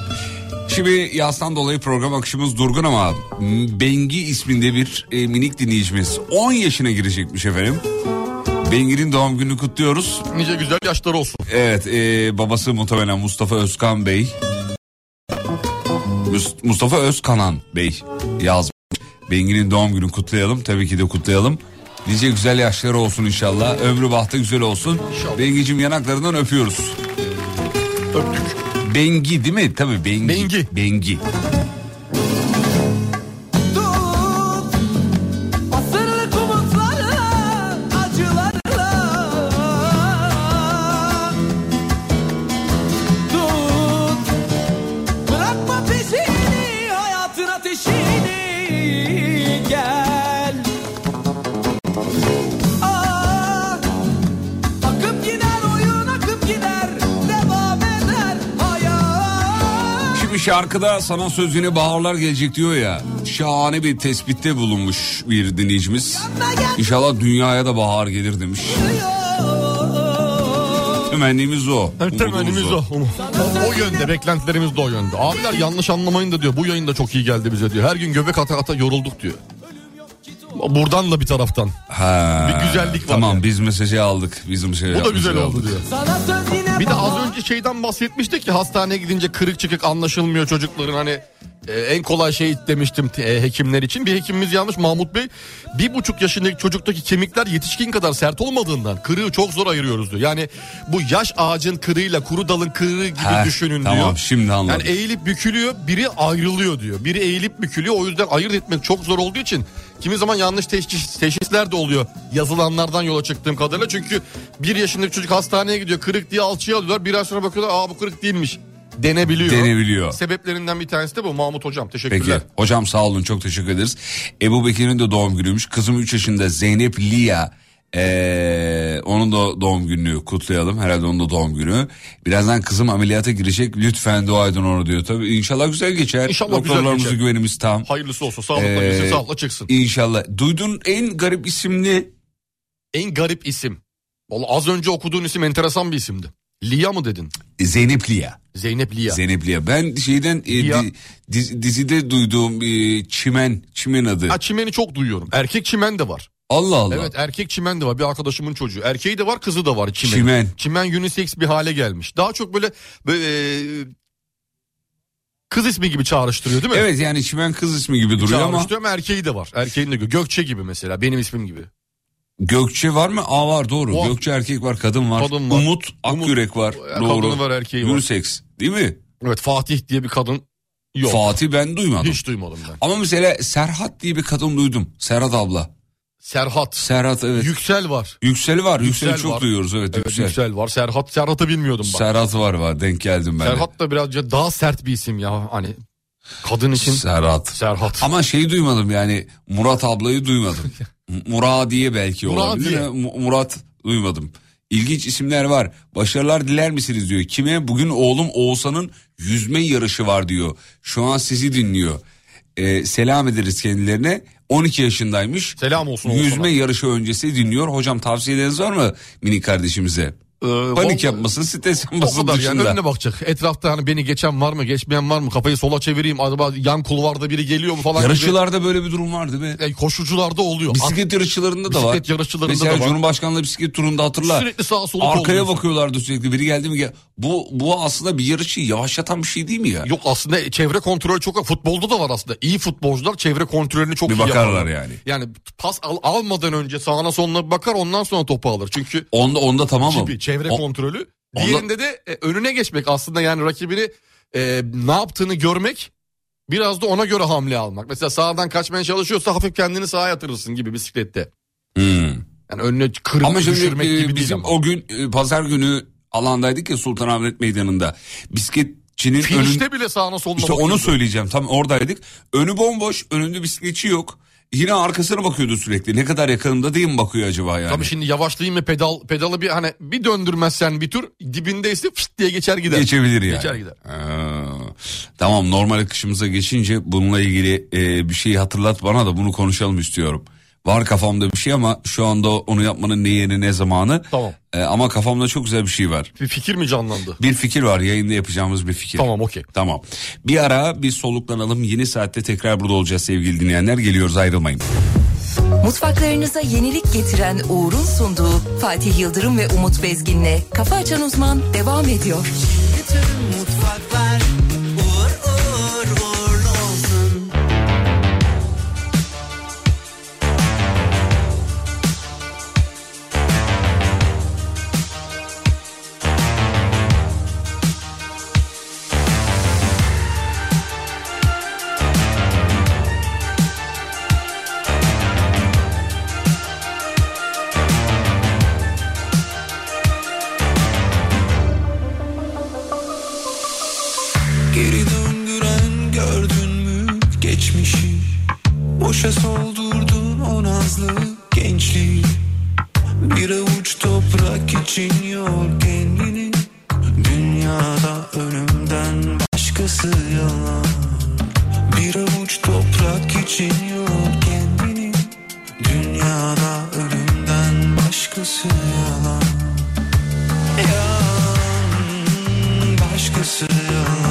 Şimdi yastan dolayı program akışımız durgun ama Bengi isminde bir e, minik dinleyicimiz 10 yaşına girecekmiş efendim. Bengi'nin doğum gününü kutluyoruz. Nice güzel yaşları olsun. Evet e, babası muhtemelen Mustafa Özkan Bey. Mus- Mustafa Özkanan Bey yazmış. Bengi'nin doğum gününü kutlayalım. Tabii ki de kutlayalım. Nice güzel yaşları olsun inşallah. Ömrü bahtı güzel olsun. İnşallah. Bengi'cim yanaklarından öpüyoruz. Öptük. Bengi değil mi? Tabii Bengi. Bengi. Bengi. Şarkıda sana sözüne baharlar gelecek diyor ya. Şahane bir tespitte bulunmuş bir dinleyicimiz. İnşallah dünyaya da bahar gelir demiş. Temennimiz o. Evet, temennimiz o. O, o yönde beklentilerimiz de o yönde. Abiler yanlış anlamayın da diyor bu yayın da çok iyi geldi bize diyor. Her gün göbek ata ata yorulduk diyor. Buradan da bir taraftan. Ha, Bir güzellik var Tamam yani. biz mesajı aldık. Bizim şey Bu da güzel oldu diyor. Bir de az önce şeyden bahsetmiştik ya hastaneye gidince kırık çıkık anlaşılmıyor çocukların hani e, en kolay şey demiştim e, hekimler için. Bir hekimimiz yanlış Mahmut Bey. Bir buçuk yaşındaki çocuktaki kemikler yetişkin kadar sert olmadığından kırığı çok zor ayırıyoruz diyor. Yani bu yaş ağacın kırığıyla kuru dalın kırığı gibi Heh, düşünün tamam, diyor. şimdi anladım. Yani eğilip bükülüyor biri ayrılıyor diyor. Biri eğilip bükülüyor o yüzden ayırt etmek çok zor olduğu için kimi zaman yanlış teşhis, teşhisler de oluyor. Yazılanlardan yola çıktığım kadarıyla. Çünkü bir yaşındaki çocuk hastaneye gidiyor kırık diye alçıya alıyorlar. Bir ay sonra bakıyorlar aa bu kırık değilmiş. Denebiliyor. Denebiliyor. Sebeplerinden bir tanesi de bu Mahmut Hocam. Teşekkürler. Peki hocam sağ olun çok teşekkür ederiz. Ebu Bekir'in de doğum günüymüş. Kızım 3 yaşında Zeynep Lia. Ee, onun da doğum gününü kutlayalım. Herhalde onun da doğum günü. Birazdan kızım ameliyata girecek. Lütfen dua edin onu diyor. Tabii inşallah güzel geçer. İnşallah güzel Doktorlarımıza geçer. güvenimiz tam. Hayırlısı olsun. Sağlıkla Ee, gitsin, sağlıkla çıksın. İnşallah. Duydun en garip isimli En garip isim. Vallahi az önce okuduğun isim enteresan bir isimdi. Lia mı dedin? Zeynep Lia. Zeynep Lia. Zeynep Lia. Ben şeyden e, Lia. di- dizi- dizide duyduğum e, çimen, çimen adı. Ha, çimeni çok duyuyorum. Erkek çimen de var. Allah Allah. Evet erkek çimen de var. Bir arkadaşımın çocuğu. Erkeği de var kızı da var çimen. Çimen. Çimen unisex bir hale gelmiş. Daha çok böyle, böyle e, kız ismi gibi çağrıştırıyor değil mi? Evet yani çimen kız ismi gibi duruyor ama Çağrıştırıyor ama erkeği de var. Erkeğin de gö- Gökçe gibi mesela benim ismim gibi. Gökçe var mı? Aa var doğru. Var. Gökçe erkek var, kadın var. Kadın var. Umut Akyürek var. E, doğru. kadını var, erkeği var. Unisex değil mi? Evet Fatih diye bir kadın yok. Fatih ben duymadım. Hiç duymadım ben. Ama mesela Serhat diye bir kadın duydum. Serhat abla. Serhat. Serhat evet. Yüksel var. Yüksel var. Yüksel, Yüksel çok var. duyuyoruz evet, Evet, Yüksel. Yüksel var. Serhat. Serhat'ı bilmiyordum bak. Serhat var var denk geldim ben. de. Serhat da birazcık daha sert bir isim ya. Hani kadın için Serhat. Serhat. Ama şeyi duymadım yani Murat ablayı duymadım. [laughs] Muradiye belki olabilir. Muradiye. Mu- Murat duymadım. İlginç isimler var. Başarılar diler misiniz diyor. Kime? Bugün oğlum Oğuzhan'ın yüzme yarışı var diyor. Şu an sizi dinliyor. Ee, selam ederiz kendilerine. 12 yaşındaymış. Selam olsun Yüzme Oğuzhan'a. yarışı öncesi dinliyor. Hocam tavsiyeleriniz var mı minik kardeşimize? Ee, Panik yapmasın, stres yapmasın kadar yani dışında. önüne bakacak. Etrafta hani beni geçen var mı geçmeyen var mı kafayı sola çevireyim acaba yan kulvarda biri geliyor mu falan gibi. Yarışçılarda böyle bir durum var değil mi? E, koşucularda oluyor. Bisiklet yarışçılarında da var. Bisiklet yarışçılarında Mesela da var. Cumhurbaşkanlığı bisiklet turunda hatırla. Sürekli sağa sola Arkaya kolluyorsun. bakıyorlardı sürekli biri geldi mi? Gel. Bu bu aslında bir yarışı yavaşlatan bir şey değil mi ya? Yok aslında çevre kontrolü çok futbolda da var aslında. İyi futbolcular çevre kontrolünü çok Bir iyi bakarlar yaparlar. yani. Yani pas al- almadan önce sağına soluna bakar ondan sonra topu alır. Çünkü Onda onda tamam mı? gibi çevre O- kontrolü. Onda- Diğerinde de e, önüne geçmek aslında yani rakibini e, ne yaptığını görmek biraz da ona göre hamle almak. Mesela sağdan kaçmaya çalışıyorsa hafif kendini sağa yatırırsın gibi bisiklette. Hmm. Yani önüne kırıp Ama şimdi düşürmek e, gibi değil bizim ama. o gün e, pazar günü alandaydık ya Sultanahmet Meydanı'nda. Bisiklet Çin'in önün... Finişte bile sağına soluna İşte onu bakıyordu. söyleyeceğim. Tam oradaydık. Önü bomboş, önünde bisikletçi yok. Yine arkasına bakıyordu sürekli. Ne kadar yakınımda değil mi bakıyor acaba yani? Tabii şimdi yavaşlayayım mı pedal pedalı bir hani bir döndürmezsen bir tur dibindeyse fıst diye geçer gider. Geçebilir yani. Geçer gider. Ha, tamam normal akışımıza geçince bununla ilgili e, bir şeyi hatırlat bana da bunu konuşalım istiyorum. Var kafamda bir şey ama şu anda onu yapmanın ne yeri ne zamanı. Tamam. E, ama kafamda çok güzel bir şey var. Bir fikir mi canlandı? Bir fikir var yayında yapacağımız bir fikir. Tamam okey. Tamam. Bir ara bir soluklanalım. Yeni saatte tekrar burada olacağız sevgili dinleyenler. Geliyoruz ayrılmayın. Mutfaklarınıza yenilik getiren Uğur'un sunduğu Fatih Yıldırım ve Umut Bezgin'le Kafa Açan Uzman devam ediyor. Mutfaklar Boşa soldurdun o nazlı gençliği. Bir avuç toprak için yor kendini. Dünyada ölümden başkası yalan. Bir avuç toprak için yor kendini. Dünyada ölümden başkası yalan. Yalan başkası yalan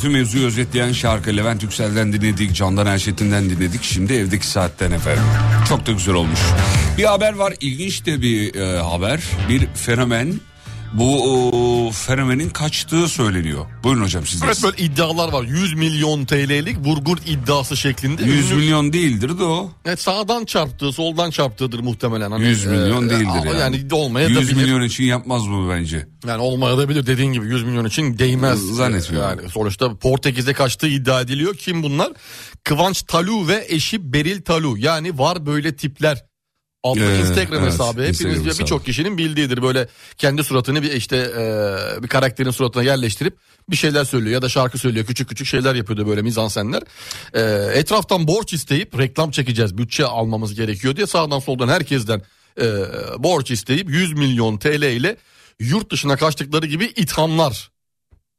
bütün mevzuyu özetleyen şarkı Levent Yüksel'den dinledik, Candan Erçetin'den dinledik. Şimdi evdeki saatten efendim. Çok da güzel olmuş. Bir haber var, ilginç de bir e, haber. Bir fenomen bu o, fenomenin kaçtığı söyleniyor. Buyurun hocam siz. Evet böyle iddialar var. 100 milyon TL'lik vurgur iddiası şeklinde. 100 Ünlü- milyon değildir de o. Evet, sağdan çarptığı, soldan çarptığıdır muhtemelen. Hani, 100 milyon e, değildir yani. Yani olmaya da 100 bilir. milyon için yapmaz bu bence. Yani olmaya da bilir dediğin gibi 100 milyon için değmez. Zannetmiyorum. Yani sonuçta Portekiz'e kaçtığı iddia ediliyor. Kim bunlar? Kıvanç Talu ve eşi Beril Talu. Yani var böyle tipler. Adlı Ee, Instagram evet, hesabı. Hepiniz ve birçok kişinin bildiğidir. Böyle kendi suratını bir işte e, bir karakterin suratına yerleştirip bir şeyler söylüyor ya da şarkı söylüyor. Küçük küçük şeyler yapıyordu böyle mizansenler. E, etraftan borç isteyip reklam çekeceğiz. Bütçe almamız gerekiyor diye sağdan soldan herkesten e, borç isteyip 100 milyon TL ile yurt dışına kaçtıkları gibi ithamlar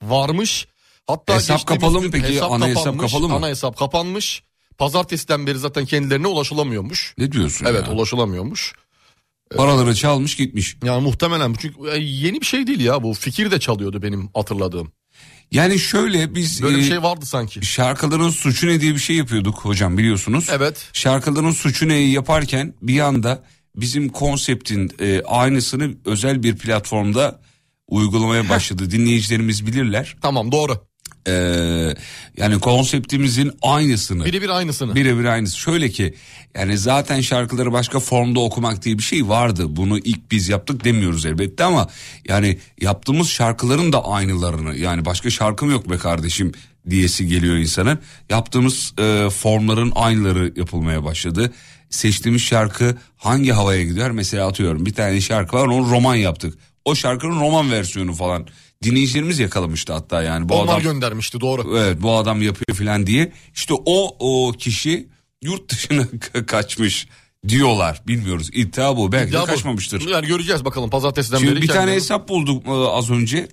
varmış. Hatta Hesap kapalı mı peki? Ana hesap kapanmış, kapalı mı? Ana hesap kapanmış. Pazartesiden beri zaten kendilerine ulaşılamıyormuş. Ne diyorsun Evet ya? ulaşılamıyormuş. Paraları çalmış gitmiş. Yani muhtemelen çünkü e, yeni bir şey değil ya bu fikir de çalıyordu benim hatırladığım. Yani şöyle biz Böyle bir e, şey vardı sanki. şarkıların suçu ne diye bir şey yapıyorduk hocam biliyorsunuz. Evet. Şarkıların suçu neyi yaparken bir anda bizim konseptin e, aynısını özel bir platformda uygulamaya başladı. Dinleyicilerimiz bilirler. Tamam doğru. E, yani konseptimizin aynısını. Birebir aynısını. Birebir aynısı. Şöyle ki yani zaten şarkıları başka formda okumak diye bir şey vardı. Bunu ilk biz yaptık demiyoruz elbette ama yani yaptığımız şarkıların da aynılarını yani başka şarkım yok be kardeşim diyesi geliyor insanın. Yaptığımız e, formların aynıları yapılmaya başladı. Seçtiğimiz şarkı hangi havaya gider? Mesela atıyorum bir tane şarkı var onu roman yaptık. O şarkının roman versiyonu falan. Dinleyicilerimiz yakalamıştı hatta yani. Bu Onlar adam göndermişti doğru. evet bu adam yapıyor filan diye. İşte o o kişi yurt dışına [laughs] ka- kaçmış diyorlar. Bilmiyoruz. İddia bu. Belki Ya de bu- kaçmamıştır. Yani göreceğiz bakalım pazartesiden Şimdi beri. bir tane hesap bulduk e, az önce.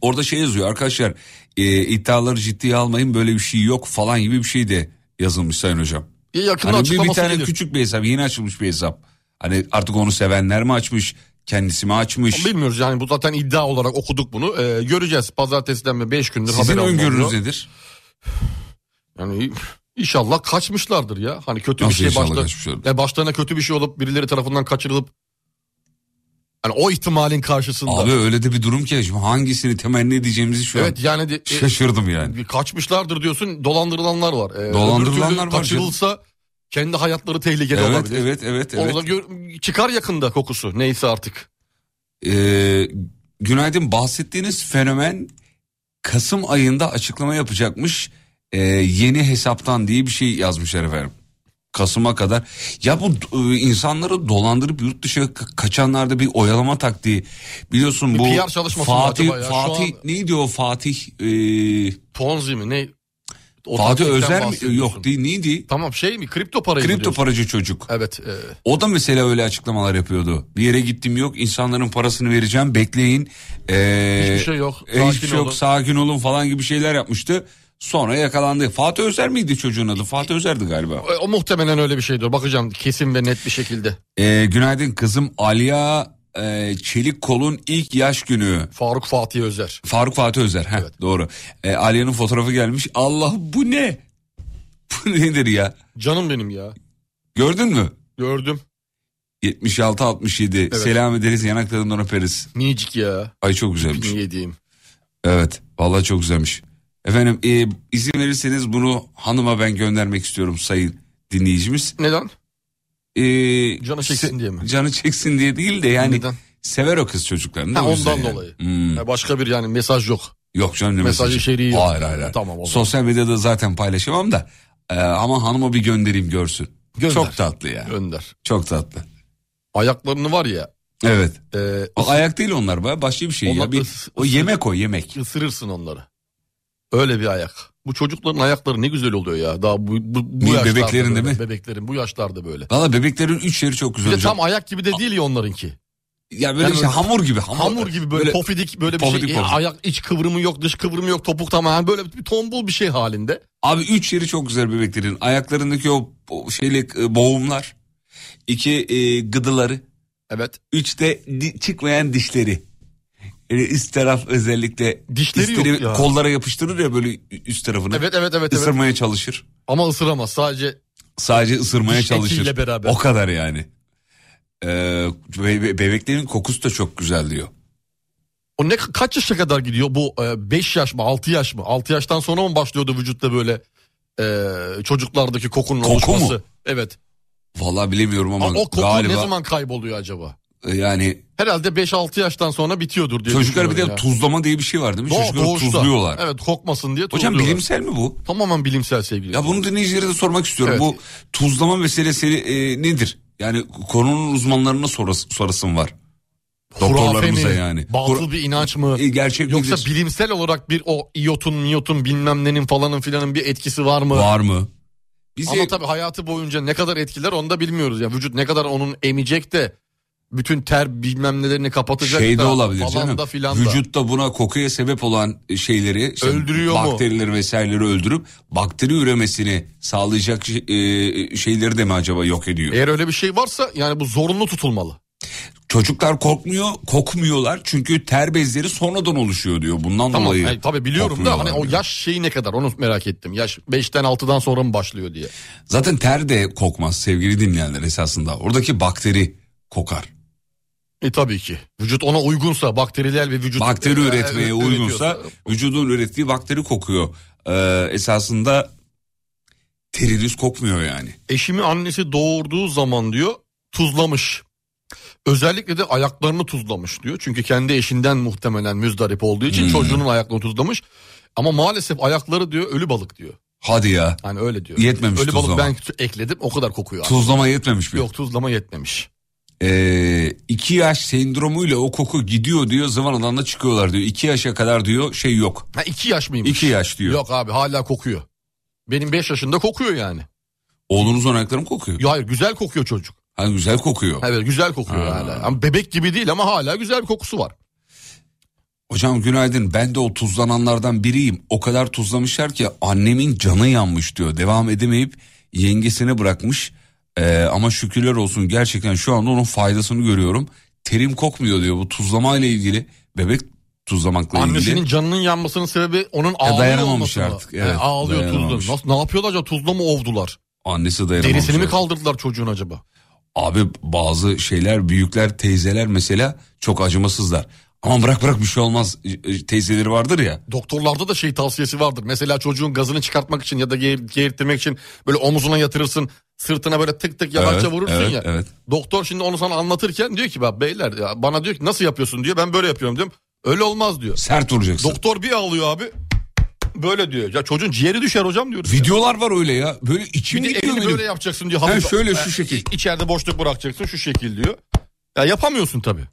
Orada şey yazıyor arkadaşlar e, iddiaları ciddiye almayın böyle bir şey yok falan gibi bir şey de yazılmış Sayın Hocam. Ya yakında Hani bir, bir tane gelir. küçük bir hesap yeni açılmış bir hesap. Hani artık onu sevenler mi açmış kendisi mi açmış? Bilmiyoruz yani bu zaten iddia olarak okuduk bunu. Ee, göreceğiz pazartesiden beri 5 gündür Sizin haber öngörünüz nedir? Yani inşallah kaçmışlardır ya. Hani kötü Nasıl bir şey kaçmışlardır? ya başlarına kötü bir şey olup birileri tarafından kaçırılıp hani o ihtimalin karşısında. Abi öyle de bir durum ki şimdi hangisini temenni edeceğimizi şu evet an yani de, şaşırdım yani. kaçmışlardır diyorsun dolandırılanlar var. Ee, Dolandırılanlar var Kaçırılsa kendi hayatları tehlikede Evet olabilir. evet evet evet. Onu gör- çıkar yakında kokusu neyse artık. Ee, günaydın bahsettiğiniz fenomen Kasım ayında açıklama yapacakmış ee, yeni hesaptan diye bir şey yazmışlar efendim. Kasım'a kadar. Ya bu e, insanları dolandırıp yurt dışı ka- kaçanlarda bir oyalama taktiği. Biliyorsun Bir bu PR çalışması Fatih ya? Fatih an- neydi o Fatih e, Ponzi mi ne? O Fatih Özer mi? Yok değil neydi? Tamam şey mi kripto parayı Kripto paracı çocuk. Evet. e, O da mesela öyle açıklamalar yapıyordu. Bir yere gittim yok insanların parasını vereceğim bekleyin. Ee, Hiçbir şey yok, e, sakin hiçbir şey olun. yok sakin olun falan gibi şeyler yapmıştı. Sonra yakalandı. Fatih Özer miydi çocuğun adı? Fatih Özer'di galiba. e, o muhtemelen öyle bir şeydir. Bakacağım kesin ve net bir şekilde. Ee, günaydın kızım Aliya e, Çelikkol'un ilk yaş günü. Faruk Fatih Özer. Faruk Fatih Özer. Heh, Doğru. Ee, Aliya'nın fotoğrafı gelmiş. Allah bu ne? [laughs] Bu nedir ya? Canım benim ya. Gördün mü? Gördüm. 76-67. Selam ederiz yanaklarından öperiz. Minicik ya. Ay çok güzelmiş. Niye diyeyim. Evet vallahi çok güzelmiş. Efendim e, izin verirseniz bunu hanıma ben göndermek istiyorum sayın dinleyicimiz. Neden? E, Canı çeksin diye mi? Canı çeksin diye değil de yani Neden? sever o kız çocuklarını. Ha, ondan yani. dolayı. Hmm. Ya başka bir yani mesaj yok. Yok canım ne Mesaj mesajı? içeriği yok. Hayır hayır. hayır. Tamam, o zaman. Sosyal medyada zaten paylaşamam da e, ama hanıma bir göndereyim görsün. Gönder. Çok tatlı ya. Gönder. Çok tatlı. Ayaklarını var ya. Evet. E, O ayak değil onlar başka bir şey Onlar ya. Bir, ıs- o yemek o yemek. ısırırsın onları. Öyle bir ayak. Bu çocukların ayakları ne güzel oluyor ya. Daha bu, bu, bu Bir yaşlarda bebeklerin böyle, değil mi? Bebeklerin bu yaşlarda böyle. Valla bebeklerin üç yeri çok Bir güzel de hocam. tam ayak gibi de değil ya onlarınki. Ya böyle Yani böyle hamur gibi. Hamur, Hamur gibi böyle, pofidik böyle bir pofidik şey. pofidik. Ayak iç kıvrımı yok, dış kıvrımı yok, topuk tamamen böyle bir tombul bir şey halinde. Abi üç yeri çok güzel bebeklerin. Ayaklarındaki o, şeyle e, boğumlar. iki e, gıdıları. Evet. Üç de di- çıkmayan dişleri. Yani üst taraf özellikle Dişleri yok ya. kollara yapıştırır ya böyle üst tarafını. Evet evet evet evet. Isırmaya çalışır. Ama ısıramaz sadece Sadece ısırmaya Diş çalışır. beraber. O kadar yani. Ee, be- be- bebeklerin kokusu da çok güzel diyor. O ne kaç yaşa kadar gidiyor bu 5 yaş mı 6 yaş mı 6 yaştan sonra mı başlıyordu vücutta böyle e, çocuklardaki kokunun Koku mu? oluşması? Evet. Vallahi bilemiyorum ama Ama o koku galiba ne zaman kayboluyor acaba? E, yani Herhalde 5-6 yaştan sonra bitiyordur diye çocuklar bir de ya. tuzlama diye bir şey var değil mi? Doğ- Çocukları doğuşta. tuzluyorlar. Evet kokmasın diye Hocam tuzluyorlar. bilimsel mi bu? Tamamen bilimsel sevgili. Ya bunu dinleyicilere de sormak istiyorum. Evet. Bu tuzlama meselesi e, nedir? Yani konunun uzmanlarına sorası, sorasım var. Doktorlarımıza mi? yani. Batıl bir inanç mı? E, gerçek Yoksa midir? bilimsel olarak bir o iyotun miyotun bilmem nenin falanın filanın bir etkisi var mı? Var mı? Bizi Ama tabii hayatı boyunca ne kadar etkiler onu da bilmiyoruz. Ya vücut ne kadar onun emecek de bütün ter bilmem nelerini kapatacak şey de da olabilir falan canım. da filan da. Vücutta buna kokuya sebep olan şeyleri, işte Öldürüyor mu? bakterileri vesaireleri öldürüp bakteri üremesini sağlayacak şey- e, şeyleri de mi acaba yok ediyor? Eğer öyle bir şey varsa yani bu zorunlu tutulmalı. Çocuklar korkmuyor, kokmuyorlar çünkü ter bezleri sonradan oluşuyor diyor. Bundan Tamam dolayı. yani tabii biliyorum da hani kokmuyorlar o diyor. yaş şeyi ne kadar onu merak ettim. Yaş 5'ten 6'dan sonra mı başlıyor diye. Zaten ter de kokmaz sevgili dinleyenler esasında. Oradaki bakteri kokar. E tabii ki. Vücut ona uygunsa bakteriler ve vücut Bakteri e, üretmeye e, uygunsa vücudun ürettiği bakteri kokuyor. Ee, esasında teriniz kokmuyor yani. Eşimi annesi doğurduğu zaman diyor tuzlamış. Özellikle de ayaklarını tuzlamış diyor. Çünkü kendi eşinden muhtemelen müzdarip olduğu için Hmm. çocuğunun ayaklarını tuzlamış. Ama maalesef ayakları diyor ölü balık diyor. Hadi ya. Hani öyle diyor. Yetmemiş ölü balık tuzlama. ben ekledim o kadar kokuyor. Tuzlama yetmemiş mi? Yok tuzlama yetmemiş. Ee, iki yaş sendromuyla o koku gidiyor diyor zıvanadan da çıkıyorlar diyor. İki yaşa kadar diyor şey yok. Ha iki yaş mıymış? İki yaş diyor. Yok abi hala kokuyor. Benim 5 yaşında kokuyor yani. Oğlunuzun ayakları mı kokuyor? Ya hayır güzel kokuyor çocuk. Hani güzel kokuyor. Evet güzel kokuyor Ha. hala. Ama bebek gibi değil ama hala güzel bir kokusu var. Hocam günaydın ben de o tuzlananlardan biriyim. O kadar tuzlamışlar ki annemin canı yanmış diyor. Devam edemeyip yengesine bırakmış. Ee, ama şükürler olsun gerçekten şu anda onun faydasını görüyorum. Terim kokmuyor diyor bu tuzlama ile ilgili. Bebek tuzlamakla Annesinin ilgili. canının yanmasının sebebi onun ağlıyor dayanamamış olması artık, evet, He, ağlıyor tuzla. Nasıl, ne yapıyorlar acaba tuzla mı ovdular? Annesi dayanamamış. Derisini mi kaldırdılar çocuğun acaba? Abi bazı şeyler büyükler teyzeler mesela çok acımasızlar. Ama bırak bırak bir şey olmaz e, teyzeleri vardır ya. Doktorlarda da şey tavsiyesi vardır. Mesela çocuğun gazını çıkartmak için ya da geğir, geğirtmek için böyle omuzuna yatırırsın. Sırtına böyle tık tık yavaşça Evet, vurursun evet, ya. evet. Doktor şimdi onu sana anlatırken diyor ki bak beyler ya bana diyor ki nasıl yapıyorsun diyor. Ben böyle yapıyorum diyorum. Öyle olmaz diyor. Sert vuracaksın. Doktor bir ağlıyor abi. Böyle diyor. Ya çocuğun ciğeri düşer hocam diyoruz. ya. Videolar var öyle ya. Böyle içim gidiyor benim. böyle yapacaksın diyor. Ha, Hafif- şöyle şu e, şekil. içeride boşluk bırakacaksın şu şekil diyor. Ya yapamıyorsun tabii.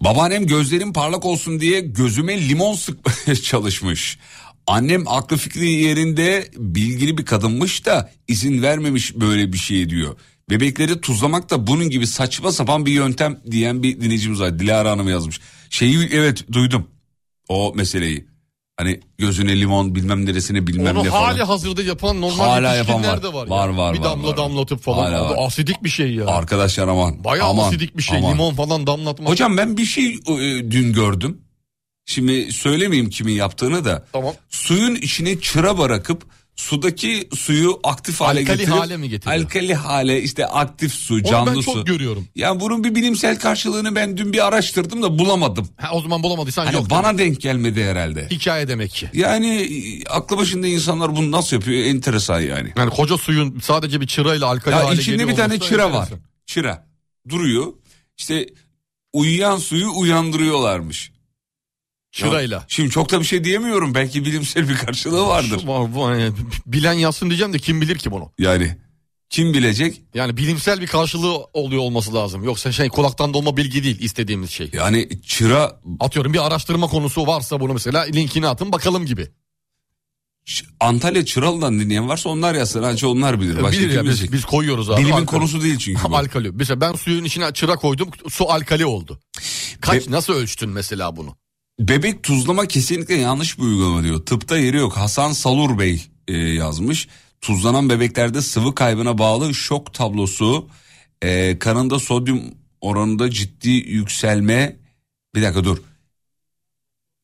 Babaannem gözlerim parlak olsun diye gözüme limon sıkmaya [laughs] çalışmış. Annem aklı fikri yerinde bilgili bir kadınmış da izin vermemiş böyle bir şey diyor. Bebekleri tuzlamak da bunun gibi saçma sapan bir yöntem diyen bir dinleyicimiz var. Dilara Hanım yazmış. Şeyi evet duydum o meseleyi. Hani gözüne limon bilmem neresine bilmem Onu ne falan. hali hazırda yapan normal Hala yapan var. de var. Var, ya. var, Bir var, damla var. damlatıp falan. Hala var. asidik bir şey ya. Arkadaşlar aman. Bayağı aman, asidik bir şey. aman. Limon falan damlatmak. Hocam ben bir şey e, dün gördüm. Şimdi söylemeyeyim kimin yaptığını da. Tamam. Suyun içine çıra bırakıp sudaki suyu aktif hale Alkali getirip hale mi getiriyor? alkali hale işte aktif su Onu canlı ben su. çok görüyorum. Yani bunun bir bilimsel karşılığını ben dün bir araştırdım da bulamadım. Ha, o zaman bulamadıysan Hani yok. bana demek. denk gelmedi herhalde. Hikaye demek ki. Yani e, aklı başında insanlar bunu nasıl yapıyor enteresan yani. Yani koca suyun sadece bir çırayla alkali Ya hale içinde geliyor bir tane çıra enteresan. var. Çıra duruyor. İşte uyuyan suyu uyandırıyorlarmış. Çırayla. Ya, Şimdi çok da bir şey diyemiyorum. Belki bilimsel bir karşılığı vardır. Bilen yazsın diyeceğim de kim bilir ki bunu. Yani kim bilecek? Yani bilimsel bir karşılığı oluyor olması lazım. Yoksa şey kulaktan dolma bilgi değil istediğimiz şey. Yani çıra Atıyorum bir araştırma konusu varsa bunu mesela linkini atın bakalım gibi. Ç- Antalya Çıralı'dan dinleyen varsa onlar yazsın. Ancak onlar bilir. Başka Bilir kim ya biz, biz koyuyoruz abi. Bilimin Alkali. konusu değil çünkü bu. [laughs] alkali. Mesela ben suyun içine çıra koydum su alkali oldu. Kaç Ve- nasıl ölçtün mesela bunu? Bebek tuzlama kesinlikle yanlış bir uygulama diyor. Tıpta yeri yok. Hasan Salur Bey e, yazmış. Tuzlanan bebeklerde sıvı kaybına bağlı şok tablosu, e, kanında sodyum oranında ciddi yükselme. Bir dakika dur.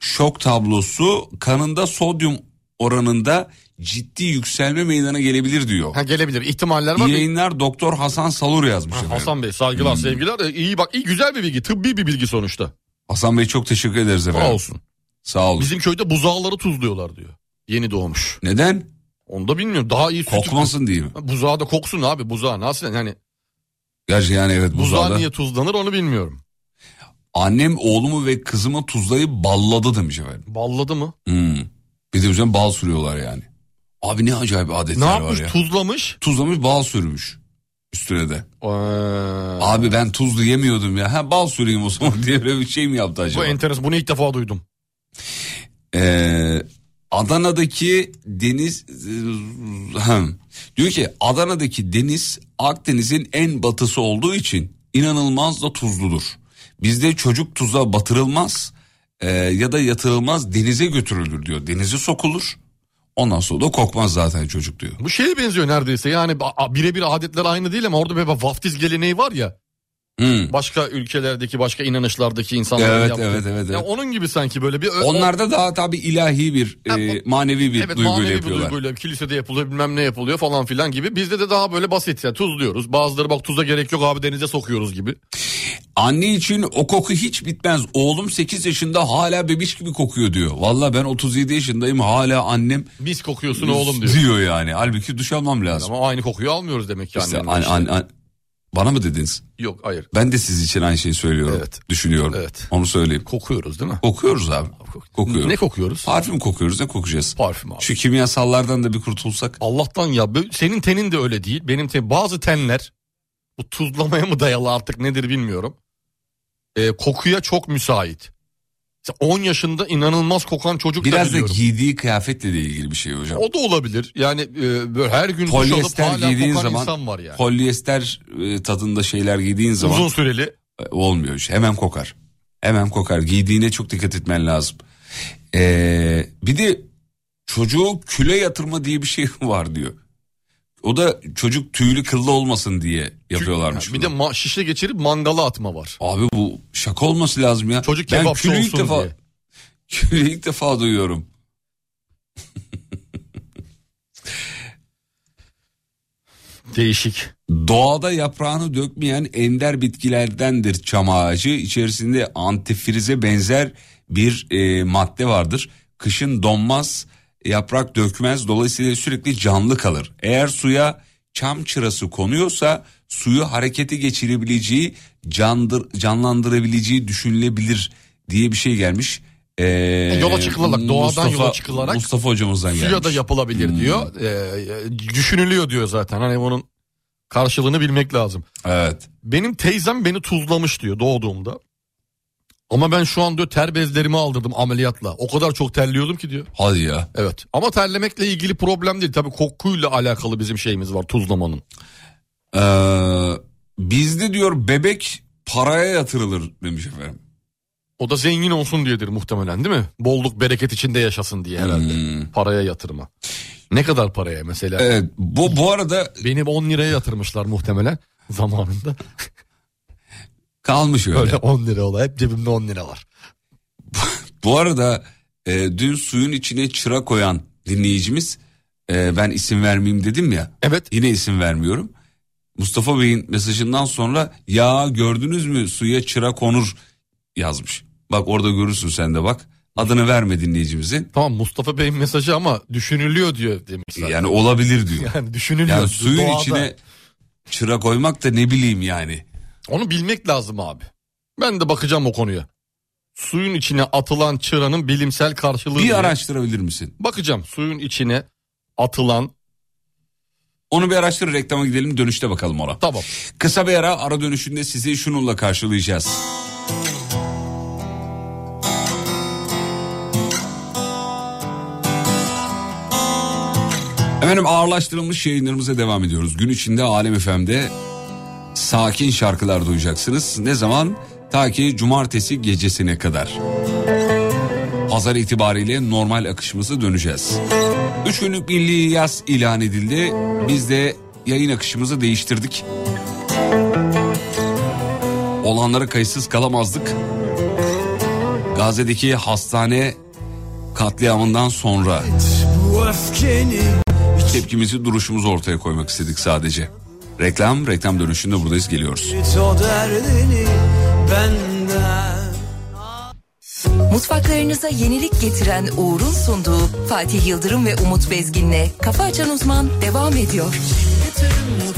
Şok tablosu kanında sodyum oranında ciddi yükselme meydana gelebilir diyor. Ha gelebilir ihtimaller var. Yayınlar Doktor Hasan Salur yazmış. Ha, efendim. Hasan Bey saygılar sevgiler. E, İyi bak iyi güzel bir bilgi tıbbi bir bilgi sonuçta. Hasan Bey çok teşekkür ederiz efendim. Sağ olsun. Sağ olun. Bizim köyde buzağları tuzluyorlar diyor. Yeni doğmuş. Neden? Onu da bilmiyorum. Daha iyi sütü... Kokmasın diye mi? Buzağı da koksun abi buzağı. Nasıl yani Gerçi yani evet buzağı buzağda. niye tuzlanır onu bilmiyorum. Annem oğlumu ve kızımı tuzlayıp balladı demiş efendim. Balladı mı? Hmm. Bir de üzerine bal sürüyorlar yani. Abi ne acayip adetler Ne var yapmış ya. tuzlamış? Tuzlamış bal sürmüş üstüne de. Ee, Abi ben tuzlu yemiyordum ya. Ha bal süreyim o zaman [laughs] diye böyle bir şey mi yaptı bu acaba? enteresan bunu ilk defa duydum. Ee, Adana'daki deniz Hem. diyor ki Adana'daki deniz Akdeniz'in en batısı olduğu için inanılmaz da tuzludur. Bizde çocuk tuza batırılmaz e, ya da yatırılmaz denize götürülür diyor. Denize sokulur. Ondan sonra da kokmaz zaten çocuk diyor. Bu şeye benziyor neredeyse yani birebir adetler aynı değil ama orada bir vaftiz geleneği var ya. Hmm. Başka ülkelerdeki başka inanışlardaki insanların Evet, yaptığı. evet, evet, Ya evet. onun gibi sanki böyle bir... Onlarda daha tabii ilahi bir Ha, e, manevi bir Evet duyguyla manevi bir yapıyorlar. duyguyla kilisede yapılıyor bilmem ne yapılıyor falan filan gibi. Bizde de daha böyle basit yani tuzluyoruz. Bazıları bak tuza gerek yok abi denize sokuyoruz gibi. Anne için o koku hiç bitmez. Oğlum 8 yaşında hala bebiş gibi kokuyor diyor. Valla ben 37 yaşındayım hala annem Mis kokuyorsun oğlum diyor. diyor yani. Halbuki duş almam lazım. Ama aynı kokuyu almıyoruz demek ki İşte an- an- an- bana mı dediniz? Yok hayır Ben de siz için aynı şeyi söylüyorum. Evet. Düşünüyorum. Evet. Onu söyleyeyim. kokuyoruz değil mi? Kokuyoruz abi. Kokuyoruz. Ne kokuyoruz? Parfüm kokuyoruz ne kokacağız? Parfüm abi. Şu kimyasallardan da bir kurtulsak. Allah'tan ya senin tenin de öyle değil. Benim ten, bazı tenler bu tuzlamaya mı dayalı artık nedir bilmiyorum. Ee, kokuya çok müsait. Mesela 10 yaşında inanılmaz kokan çocuk da Biraz da biliyorum. giydiği kıyafetle de ilgili bir şey hocam. O da olabilir. Yani e, böyle her gün alıp Polyester hala giydiğin kokan zaman insan var yani. polyester e, tadında şeyler giydiğin zaman Uzun süreli. E, olmuyor işte. Hemen kokar. Hemen kokar. Giydiğine çok dikkat etmen lazım. Ee, bir de çocuğu küle yatırma diye bir şey [laughs] var diyor. O da çocuk tüylü kıllı olmasın diye yapıyorlarmış. Bir de ma- şişe geçirip mangala atma var. Abi bu şaka olması lazım ya. Çocuk ben kebapçı külü ilk defa, diye. [laughs] külü ilk defa duyuyorum. Değişik. Doğada yaprağını dökmeyen ender bitkilerdendir çam ağacı. İçerisinde antifrize benzer bir e, madde vardır. Kışın donmaz, yaprak dökmez. Dolayısıyla sürekli canlı kalır. Eğer suya çam çırası konuyorsa suyu harekete geçirebileceği, candır, canlandırabileceği düşünülebilir diye bir şey gelmiş. Ee, yola çıkılarak, doğadan yola çıkılarak Mustafa hocamızdan gelmiş. Suya da yapılabilir Hmm. diyor. Ee, düşünülüyor diyor zaten. Hani bunun karşılığını bilmek lazım. Evet. Benim teyzem beni tuzlamış diyor doğduğumda. Ama ben şu an diyor ter bezlerimi aldırdım ameliyatla. O kadar çok terliyordum ki diyor. Hadi ya. Evet. Ama terlemekle ilgili problem değil. Tabii kokuyla alakalı bizim şeyimiz var tuzlamanın. Ee, bizde diyor bebek paraya yatırılır demiş efendim. O da zengin olsun diyedir muhtemelen değil mi? Bolluk bereket içinde yaşasın diye herhalde. Hmm. Paraya yatırma. Ne kadar paraya mesela? Evet bu bu arada Benim 10 liraya yatırmışlar muhtemelen zamanında. Kalmış öyle. Öyle 10 lira ola. Hep cebimde 10 lira var. [laughs] Bu arada e, dün suyun içine çıra koyan dinleyicimiz e, ben isim vermeyeyim dedim ya. Evet. Yine isim vermiyorum. Mustafa Bey'in mesajından sonra ya gördünüz mü suya çıra konur yazmış. Bak orada görürsün sen de bak. Adını verme dinleyicimizin. Tamam Mustafa Bey'in mesajı ama düşünülüyor diyor demiş zaten. Yani olabilir diyor. Yani düşünülüyor. Yani suyun Doğada. içine çıra koymak da ne bileyim yani. Onu bilmek lazım abi. Ben de bakacağım o konuya. Suyun içine atılan çıranın bilimsel karşılığı. Bir araştırabilir misin? Bakacağım suyun içine atılan Onu bir araştır reklama gidelim dönüşte bakalım ona. tamam. Kısa bir ara ara dönüşünde sizi şununla karşılayacağız. Efendim ağırlaştırılmış yayınlarımıza devam ediyoruz. Gün içinde Alem FM'de sakin şarkılar duyacaksınız. Ne zaman? Ta ki cumartesi gecesine kadar. Pazar itibariyle normal akışımıza döneceğiz. Üç günlük milli yaz ilan edildi. Biz de yayın akışımızı değiştirdik. Olanlara kayıtsız kalamazdık. Gazze'deki hastane katliamından sonra tepkimizi duruşumuzu ortaya koymak istedik sadece. Reklam, reklam dönüşünde buradayız geliyoruz. Mutfaklarınıza yenilik getiren Uğur'un sunduğu Fatih Yıldırım ve Umut Bezgin'le Kafa Açan Uzman devam ediyor. Yatırım,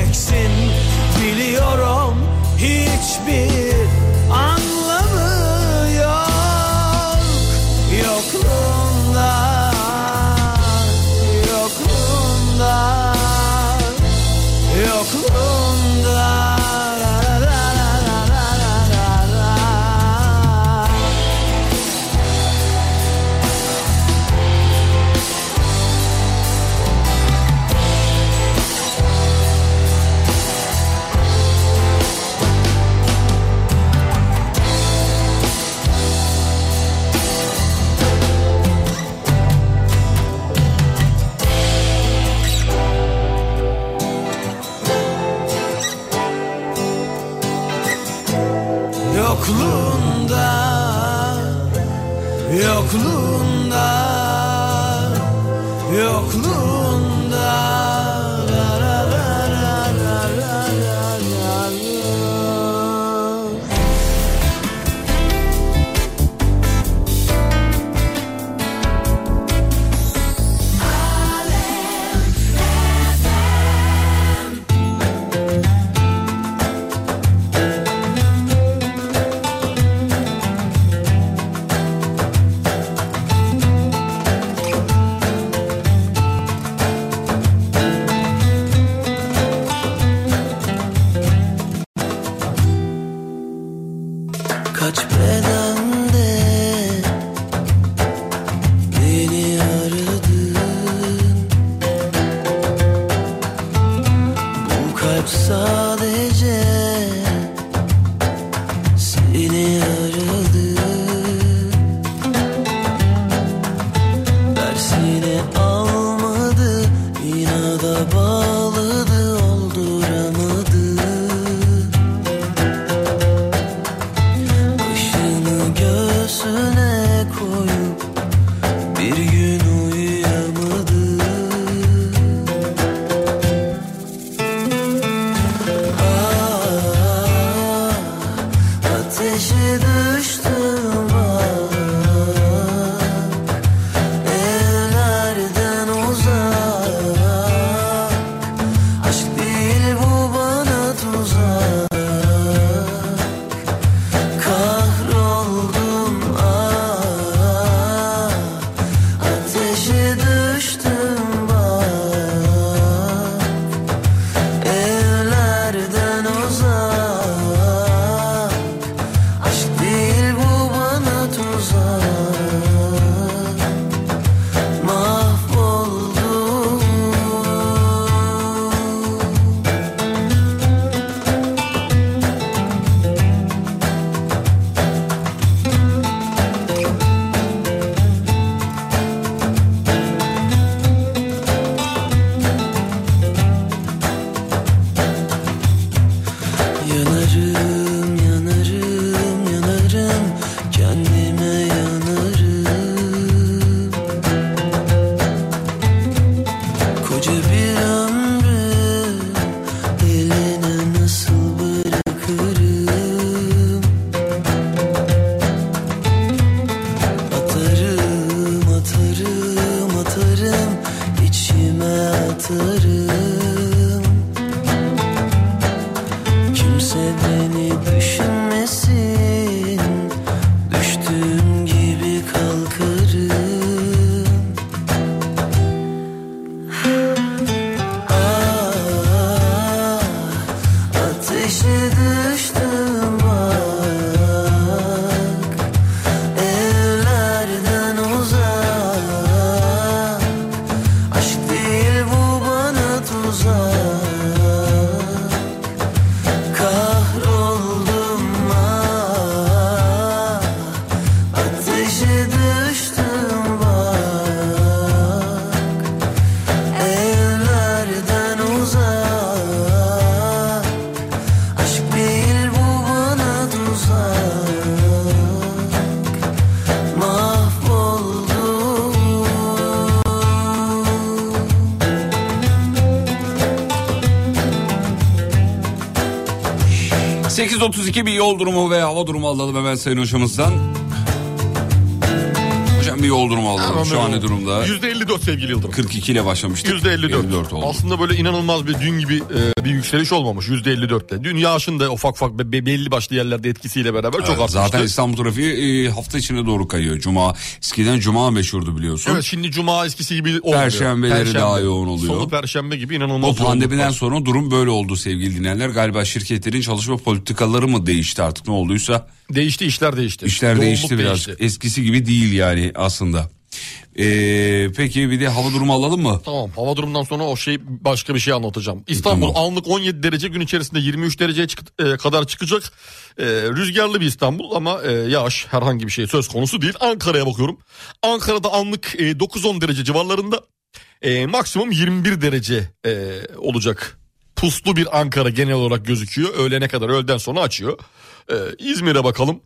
diyeceksin Biliyorum hiçbir 8.32 bir yol durumu ve hava durumu alalım hemen sayın hocamızdan. Hocam bir yol durumu alalım. Şu an durumda? %54 sevgili Yıldırım. 42 ile başlamıştık. %54. 54 oldu. Aslında böyle inanılmaz bir dün gibi e, bir yükseliş olmamış %54'le. Dün yağışın da ufak ufak be- belli başlı yerlerde etkisiyle beraber çok Evet, artmıştı. zaten İstanbul trafiği e, hafta içine doğru kayıyor. Cuma eskiden cuma meşhurdu biliyorsun. Evet şimdi cuma eskisi gibi olmuyor. Perşembeleri daha yoğun oluyor. Salı perşembe gibi inanılmaz O pandemiden sonra durum böyle oldu sevgili dinleyenler. Galiba şirketlerin çalışma politikaları mı değişti artık ne olduysa. Değişti işler değişti. İşler Yoğunluk değişti biraz. değişti. Eskisi gibi değil yani aslında. Ee, peki bir de hava durumu alalım mı? Tamam hava durumundan sonra o şey başka bir şey anlatacağım. İstanbul Tamam. anlık 17 derece gün içerisinde 23 dereceye çık- e, kadar çıkacak. E, rüzgarlı bir İstanbul ama e, yağış herhangi bir şey söz konusu değil. Ankara'ya bakıyorum. Ankara'da anlık e, 9-10 derece civarlarında e, maksimum 21 derece e, olacak. Puslu bir Ankara genel olarak gözüküyor. Öğlene kadar öğleden sonra açıyor. E, İzmir'e bakalım.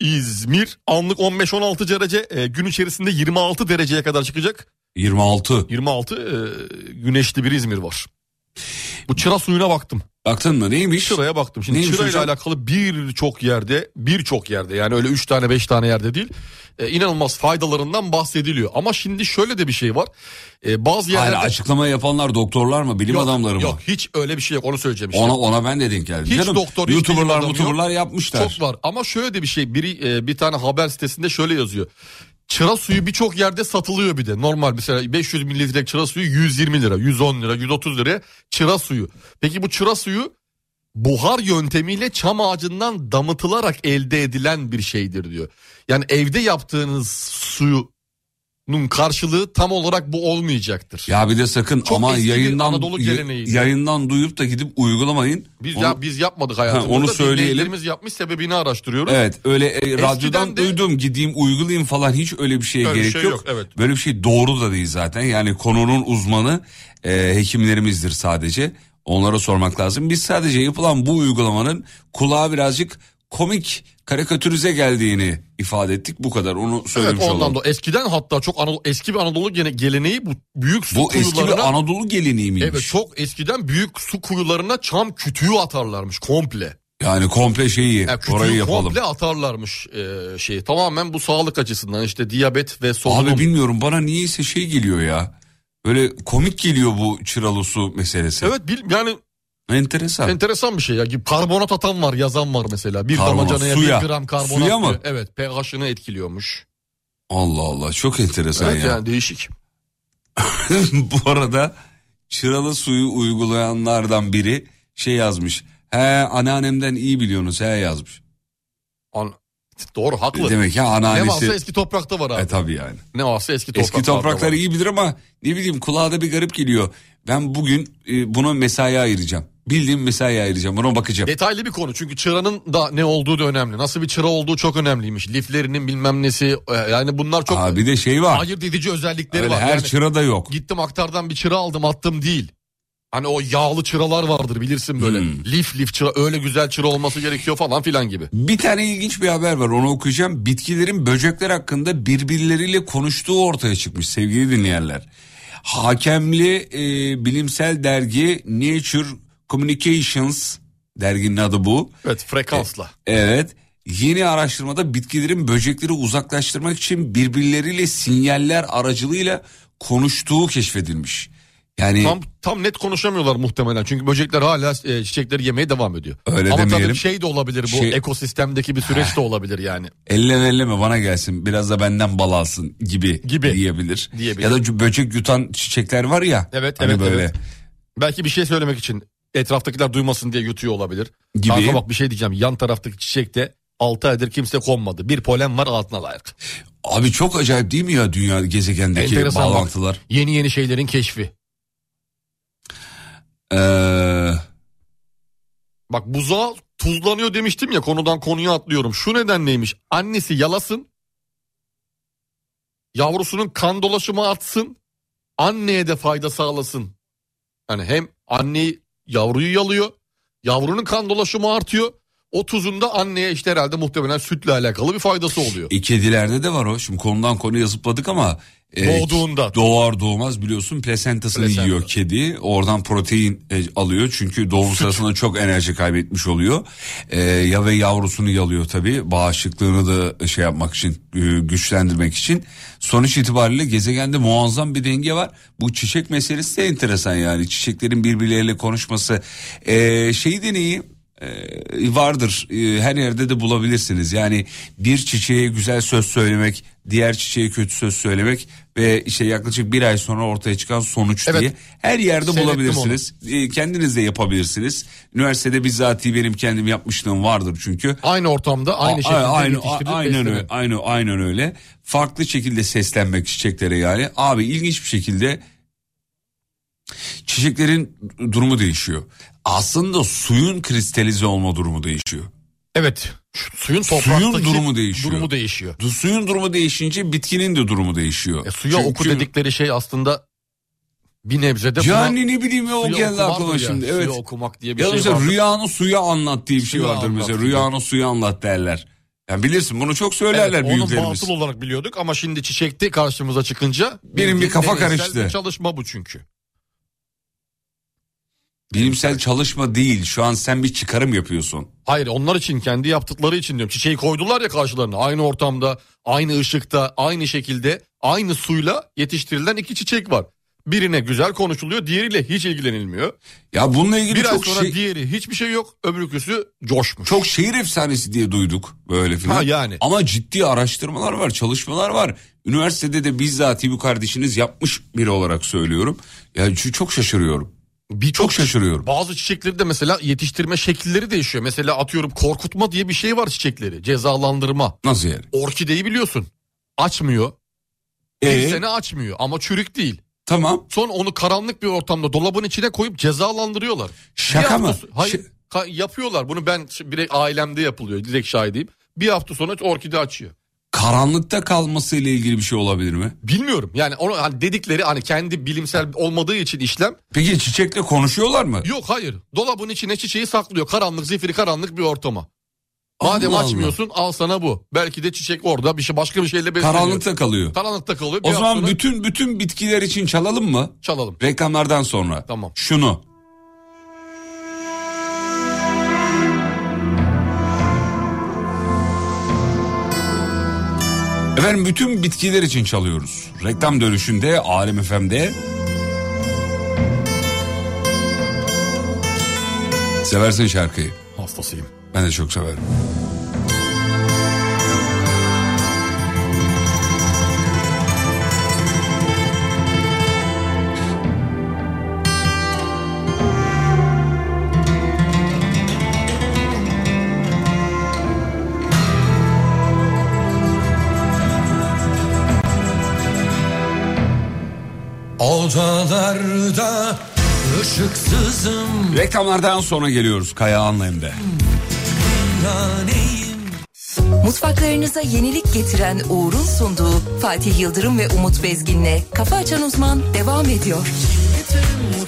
İzmir anlık 15-16 derece e, gün içerisinde 26 dereceye kadar çıkacak. 26. 26 e, güneşli bir İzmir var. Bu çıra suyuna baktım. Baktın mı neymiş? Çıraya baktım. Şimdi Neymiş çıra ile alakalı birçok yerde birçok yerde yani öyle 3 tane 5 tane yerde değil e, inanılmaz faydalarından bahsediliyor. Ama şimdi şöyle de bir şey var. E, bazı Hayır yerlerde açıklama yapanlar doktorlar mı bilim Yok, adamları mı? Yok hiç öyle bir şey yok onu söyleyeceğim işte. Ona ona ben de denk geldim. Hiç Canım, doktor, hiç YouTuber'lar YouTuber'lar yapmışlar. Çok var ama şöyle de bir şey biri e, bir tane haber sitesinde şöyle yazıyor. Çıra suyu birçok yerde satılıyor bir de. Normal mesela 500 mililitrelik çıra suyu 120 lira, 110 lira, 130 liraya çıra suyu. Peki bu çıra suyu buhar yöntemiyle çam ağacından damıtılarak elde edilen bir şeydir diyor. Yani evde yaptığınız suyu karşılığı tam olarak bu olmayacaktır. Ya bir de sakın Çok ama yayından Anadolu yayından duyup da gidip uygulamayın. Biz Onu- ya biz yapmadık hayatımızda. Ha, onu söyleyelim. Yapmış sebebini araştırıyoruz. Evet öyle e, radyodan de- duydum gideyim uygulayayım falan hiç öyle bir şeye Öyle gerek şey yok. yok, evet. Böyle bir şey doğru da değil zaten. Yani konunun uzmanı e, hekimlerimizdir sadece. Onlara sormak lazım. Biz sadece yapılan bu uygulamanın kulağa birazcık komik karikatürize geldiğini ifade ettik. Bu kadar onu Evet söylemiş ondan olalım. da eskiden hatta çok Anadolu, eski bir Anadolu gene- geleneği bu büyük su Bu eski kuyularına bir Anadolu geleneği miymiş? Evet çok eskiden büyük su kuyularına çam kütüğü atarlarmış komple. Yani komple şeyi Yani orayı yapalım. komple atarlarmış e, şey. Tamamen bu sağlık açısından işte diyabet ve solunum. Abi bilmiyorum bana niyeyse şey geliyor ya. Böyle komik geliyor bu çıralı su meselesi. Evet bil, yani Enteresan. enteresan bir şey ya. Karbonat atan var yazan var mesela. Bir Karbonat, damacanaya suya. bir gram karbonat. Suya mı? diyor. Evet pH'ını etkiliyormuş. Allah Allah çok enteresan Evet ya. yani değişik. [laughs] Bu arada çıralı suyu uygulayanlardan biri şey yazmış. He anneannemden iyi biliyorsunuz he yazmış. An Doğru haklı. Demek ki ne anneannesi. varsa eski toprakta var abi. E tabi yani. Ne varsa eski toprakta Eski toprakları var. iyi bilir ama ne bileyim kulağa da bir garip geliyor. Ben bugün e, buna mesai ayıracağım. Bildiğim mesai ayıracağım buna bakacağım. Detaylı bir konu çünkü çıranın da ne olduğu da önemli. Nasıl bir çıra olduğu çok önemliymiş. Liflerinin bilmem nesi e, yani bunlar çok Aa, bir de şey var. ayırt edici özellikleri Öyle var. her Yani çırada yok. Gittim aktardan bir çıra aldım attım değil. Hani o yağlı çıralar vardır bilirsin böyle. Hmm. Lif lif çıra öyle güzel çıra olması gerekiyor falan filan gibi. Bir tane ilginç bir haber var onu okuyacağım. Bitkilerin böcekler hakkında birbirleriyle konuştuğu ortaya çıkmış sevgili dinleyenler. Hakemli e, bilimsel dergi Nature Communications derginin adı bu. Evet frekansla. Evet yeni araştırmada bitkilerin böcekleri uzaklaştırmak için birbirleriyle sinyaller aracılığıyla konuştuğu keşfedilmiş. Yani Tam tam net konuşamıyorlar muhtemelen. Çünkü böcekler hala e, çiçekleri yemeye devam ediyor. Öyle Ama demeyelim. tabii şey de olabilir bu Şey- ekosistemdeki bir süreç de olabilir yani. elleme elleme bana gelsin biraz da benden bal alsın gibi, Gibi. diyebilir. Diyebilir. Ya da böcek yutan çiçekler var ya. Evet, hani evet, böyle evet. Belki bir şey söylemek için etraftakiler duymasın diye yutuyor olabilir. Gibi. Kanka bak bir şey diyeceğim. Yan taraftaki çiçekte 6 aydır kimse konmadı. Bir polen var altına layık. Abi çok acayip değil mi ya dünya gezegendeki Enteresan bak. bağlantılar? Yeni yeni şeylerin keşfi. Ee, Bak buzağı tuzlanıyor demiştim ya konudan konuya atlıyorum. Şu nedenleymiş. Annesi yalasın. Yavrusunun kan dolaşımı artsın. Anneye de fayda sağlasın. Yani hem anneyi yavruyu yalıyor. Yavrunun kan dolaşımı artıyor. O tuzun da anneye işte herhalde muhtemelen sütle alakalı bir faydası oluyor. e, kedilerde de var o. Şimdi konudan konuya zıpladık ama. e, Doğduğunda. Doğar doğmaz biliyorsun plasentasını Plasenta. yiyor kedi. Oradan protein e, alıyor. Çünkü doğum sırasında çok enerji kaybetmiş oluyor. E, ya ve yavrusunu yalıyor tabii. Bağışıklığını da şey yapmak için e, güçlendirmek için. Sonuç itibariyle gezegende muazzam bir denge var. Bu çiçek meselesi de enteresan yani. Çiçeklerin birbirleriyle konuşması. E, şey deneyi vardır E, her yerde de bulabilirsiniz yani bir çiçeğe güzel söz söylemek diğer çiçeğe kötü söz söylemek ve işte yaklaşık bir ay sonra ortaya çıkan sonuç Evet. diye her yerde Seyrettim bulabilirsiniz E, kendiniz de yapabilirsiniz üniversitede bizzatihi benim kendim yapmışlığım vardır çünkü Aynı ortamda aynı A- şekilde aynı, aynen öyle, aynı, aynen öyle. Farklı şekilde seslenmek çiçeklere yani. Abi ilginç bir şekilde çiçeklerin durumu değişiyor. Aslında suyun kristalize olma durumu değişiyor. Evet. Suyun Suyun durumu değişiyor. Durumu değişiyor. Du- Suyun durumu değişince bitkinin de durumu değişiyor. E, suya Çünkü- oku dedikleri şey aslında bir nebzede buna- Yani ne bileyim ya o geldi aklıma ya. şimdi. Evet. Suya okumak diye bir Ya şey mesela vardır. rüyanı suya anlat diye bir şey Suya vardır anlat mesela. Rüyanı suya anlat derler. Yani bilirsin bunu çok söylerler Evet, onu büyüklerimiz. batıl olarak biliyorduk ama şimdi çiçekte karşımıza çıkınca Benim bir kafa karıştı. bir çalışma bu çünkü. Bilimsel çalışma değil. Şu an sen bir çıkarım yapıyorsun. Hayır onlar için kendi yaptıkları için diyorum. Çiçeği koydular ya karşılarına aynı ortamda, aynı ışıkta, aynı şekilde, aynı suyla yetiştirilen iki çiçek var. Birine güzel konuşuluyor, diğeriyle hiç ilgilenilmiyor. Ya bununla ilgili Bir çok sonra şey, diğeri hiçbir şey yok, öbürküsü coşmuş. çok şehir efsanesi diye duyduk böyle filan. Ha, yani. Ama ciddi araştırmalar var, çalışmalar var. Üniversitede de bizzat bu kardeşiniz yapmış biri olarak söylüyorum. Ya şu- çok şaşırıyorum. Bir Çok şaşırıyorum. Bazı çiçekleri de mesela yetiştirme şekilleri değişiyor. Mesela atıyorum korkutma diye bir şey var çiçekleri. Cezalandırma. Nasıl yani? Orkideyi biliyorsun. Açmıyor. Bir Ee? sene açmıyor ama çürük değil. Tamam. Sonra onu karanlık bir ortamda dolabın içine koyup cezalandırıyorlar. Şaka Bir mı? Hayır. Ş- yapıyorlar bunu ben bir ailemde yapılıyor direkt şahidiyim. Bir hafta sonra orkide açıyor. Karanlıkta kalması ile ilgili bir şey olabilir mi? Bilmiyorum yani onu hani dedikleri hani kendi bilimsel olmadığı için işlem Peki çiçekle konuşuyorlar mı? yok hayır. Dolabın içine çiçeği saklıyor karanlık zifiri karanlık bir ortama. Madem Allah Allah. açmıyorsun al sana bu. Belki de çiçek orada bir şey başka bir şeyle besleniyor. Karanlıkta kalıyor. Karanlıkta kalıyor. O zaman sonra bütün bütün bitkiler için çalalım mı? çalalım. Reklamlardan sonra. Tamam. Şunu. Efendim bütün bitkiler için çalıyoruz. Reklam dönüşünde Alem FM'de. Seversin şarkıyı. Hastasıyım. Ben de çok severim. Odalarda ışıksızım Reklamlardan sonra geliyoruz Kaya Anlayım'da. yaneyim Mutfaklarınıza yenilik getiren Uğur'un sunduğu Fatih Yıldırım ve Umut Bezgin'le Kafa Açan Uzman devam ediyor. Bütün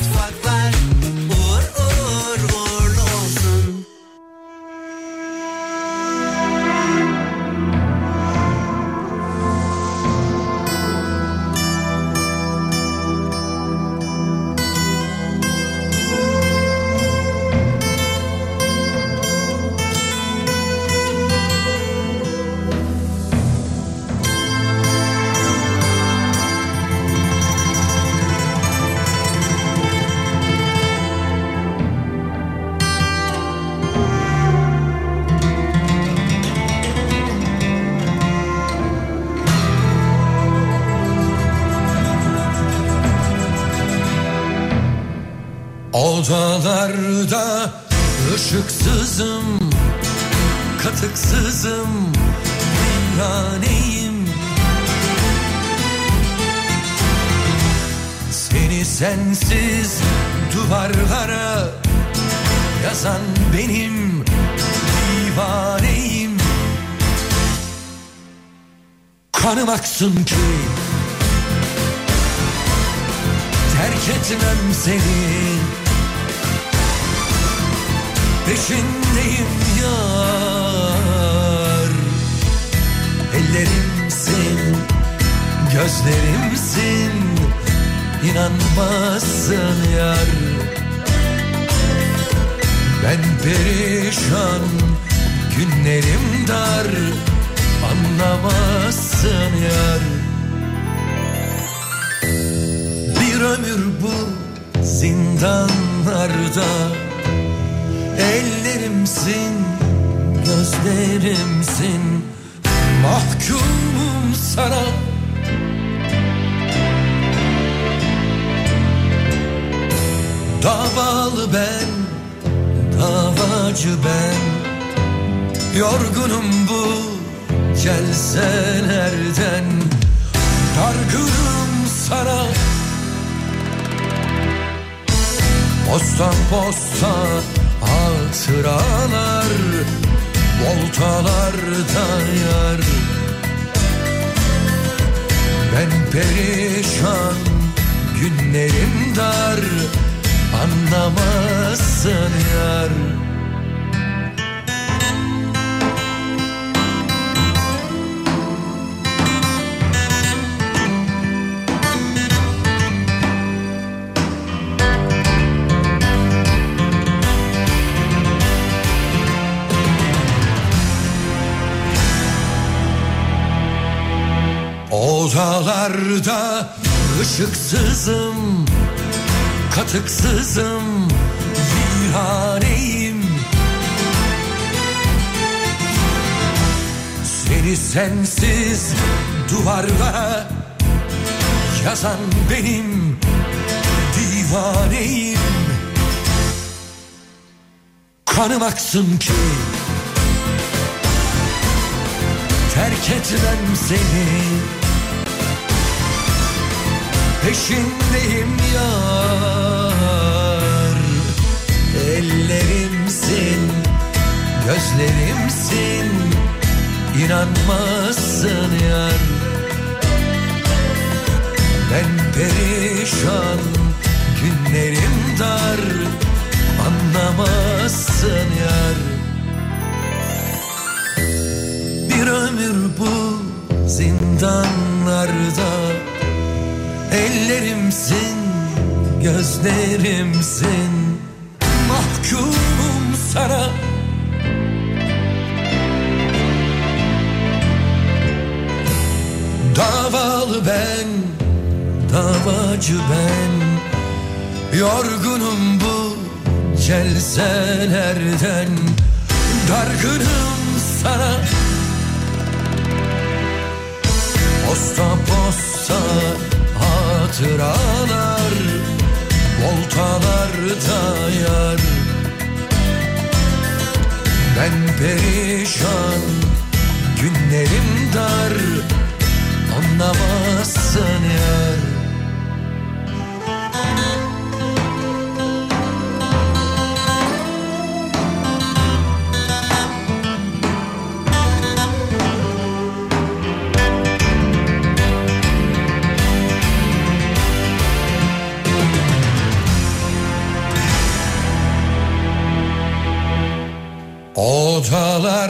Kanım aksın ki Terk etmem seni. Peşindeyim yar. Ellerimsin Gözlerimsin. İnanmazsın yar. Ben perişan Günlerim dar Anlamazsın yar. Bir ömür bu zindanlarda. Ellerimsin, gözlerimsin. Mahkumum sana. Davalı ben, davacı ben. Yorgunum bu celselerden Dargınım sana. Postan posta hatıralar Voltalarda yar. Ben perişan günlerim dar Anlamazsın yar Odalarda ışıksızım Katıksızım Viraneyim Seni sensiz duvarlara Yazan benim divaneyim. Kanım aksın ki Terk etmem seni Peşindeyim yar. Ellerimsin Gözlerimsin. İnanmazsın yar. Ben perişan Günlerim dar. Anlamazsın yar. Bir ömür bu zindanlarda Ellerimsin, gözlerimsin. Mahkumum sana. Davalı ben, davacı ben. Yorgunum bu celselerden Dargınım sana. Posta posta hatıralar Voltalarda yar. Ben perişan Günlerim dar Anlamazsın yar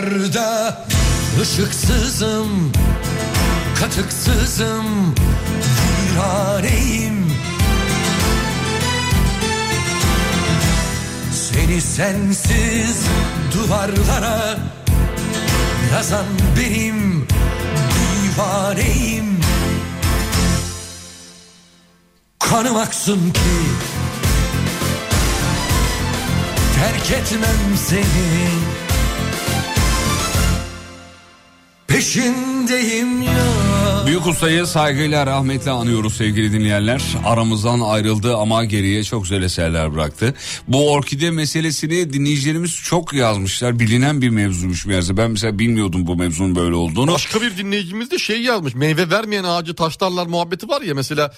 Odalarda ışıksızım, katıksızım, viraneyim. Seni sensiz duvarlara yazan benim divaneyim. Kanım aksın ki terk etmem seni. Peşindeyim ya. Büyük ustayı saygıyla rahmetle anıyoruz sevgili dinleyenler. Aramızdan ayrıldı ama geriye çok güzel eserler bıraktı. Bu orkide meselesini dinleyicilerimiz çok yazmışlar. Bilinen bir mevzuymuş meğerse. Ben mesela bilmiyordum bu mevzunun böyle olduğunu. Başka bir dinleyicimiz de şey yazmış. Meyve vermeyen ağacı taşlarlar muhabbeti var ya mesela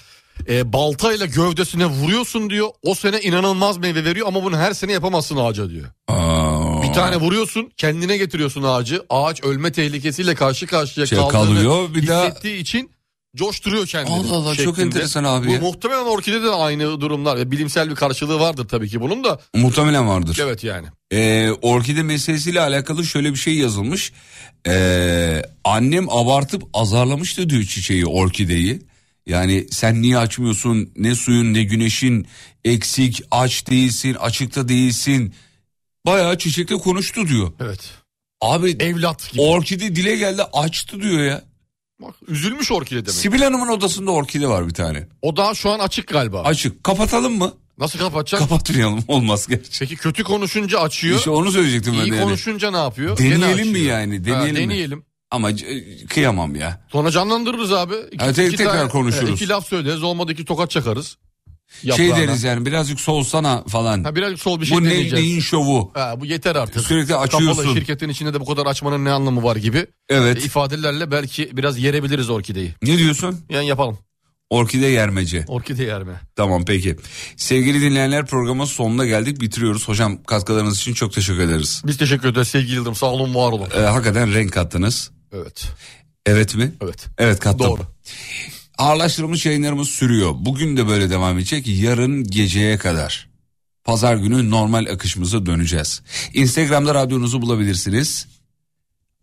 e, baltayla gövdesine vuruyorsun diyor. O sene inanılmaz meyve veriyor ama bunu her sene yapamazsın ağaca diyor. Aa, tane vuruyorsun kendine getiriyorsun ağacı. Ağaç ölme tehlikesiyle karşı karşıya Şey kalıyor, bir daha- hissettiği için coşturuyor kendini. Allah Allah, çok şeklinde. enteresan abi Bu muhtemelen orkide de aynı durumlar. ve Bilimsel bir karşılığı vardır tabii ki bunun da. muhtemelen vardır. Evet yani. Ee, orkide meselesiyle alakalı şöyle bir şey yazılmış. Ee, annem abartıp azarlamıştı diyor çiçeği orkideyi. Yani sen niye açmıyorsun ne suyun ne güneşin eksik aç değilsin açıkta değilsin. Bayağı çiçekle konuştu diyor. Evet. Abi Evlat gibi. orkide dile geldi açtı diyor ya. Bak, üzülmüş orkide demek. Sibil Hanım'ın odasında orkide var bir tane. O daha şu an açık galiba. Açık kapatalım mı? Nasıl kapatacak? Kapatmayalım [laughs] olmaz gerçi. Peki kötü konuşunca açıyor. İşte onu söyleyecektim ben İyi yani. konuşunca ne yapıyor? Deneyelim mi yani? Ha, Deneyelim mi? deneyelim. Ama kıyamam ya. Sonra canlandırırız abi. İki, Ha, tek- iki tekrar konuşuruz. e, iki laf söyleriz. Olmadı iki tokat çakarız. Şey Yaprağına. deriz yani birazcık soğusana falan. Ha, birazcık sol bir şey bu ne, deneyeceğiz. neyin şovu? Ha, bu yeter artık. Sürekli açıyorsun. Kapalı şirketin içinde de bu kadar açmanın ne anlamı var gibi. Evet. E, ifadelerle belki biraz yerebiliriz orkideyi. Ne diyorsun? Yani yapalım. Orkide yermece. Orkide yerme. Tamam peki. Sevgili dinleyenler programın sonuna geldik bitiriyoruz. Hocam katkılarınız için çok teşekkür ederiz. Biz teşekkür ederiz sevgili Yıldırım. Sağ olun var olun. Ee, hakikaten renk kattınız. Evet. Evet mi? Evet. Evet kattım. Doğru. Ağırlaştırılmış yayınlarımız sürüyor. Bugün de böyle devam edecek. Yarın geceye kadar. Pazar günü normal akışımıza döneceğiz. Instagram'da radyonuzu bulabilirsiniz.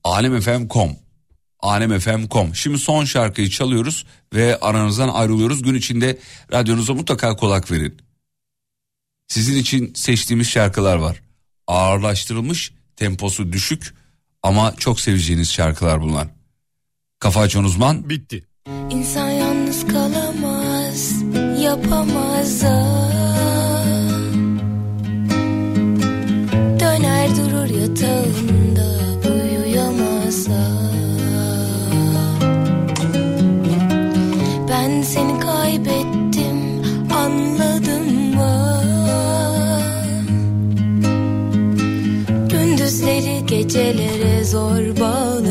alemfm.com alemfm.com Şimdi son şarkıyı çalıyoruz ve aranızdan ayrılıyoruz. Gün içinde radyonuza mutlaka kulak verin. Sizin için seçtiğimiz şarkılar var. Ağırlaştırılmış, temposu düşük ama çok seveceğiniz şarkılar bunlar. Kafa açan uzman Bitti. İnsan yalnız kalamaz, yapamaz ah. Döner durur yatağında, uyuyamaz ah. Ben seni kaybettim, anladım mı? Gündüzleri gecelere zor bağladım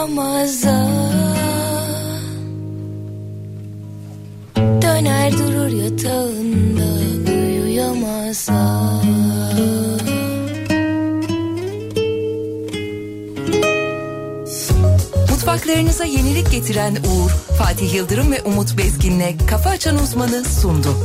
yapamaza Döner durur yatağında uyuyamaza Mutfaklarınıza yenilik getiren Uğur, Fatih Yıldırım ve Umut Bezgin'le Kafa Açan Uzmanı sundu.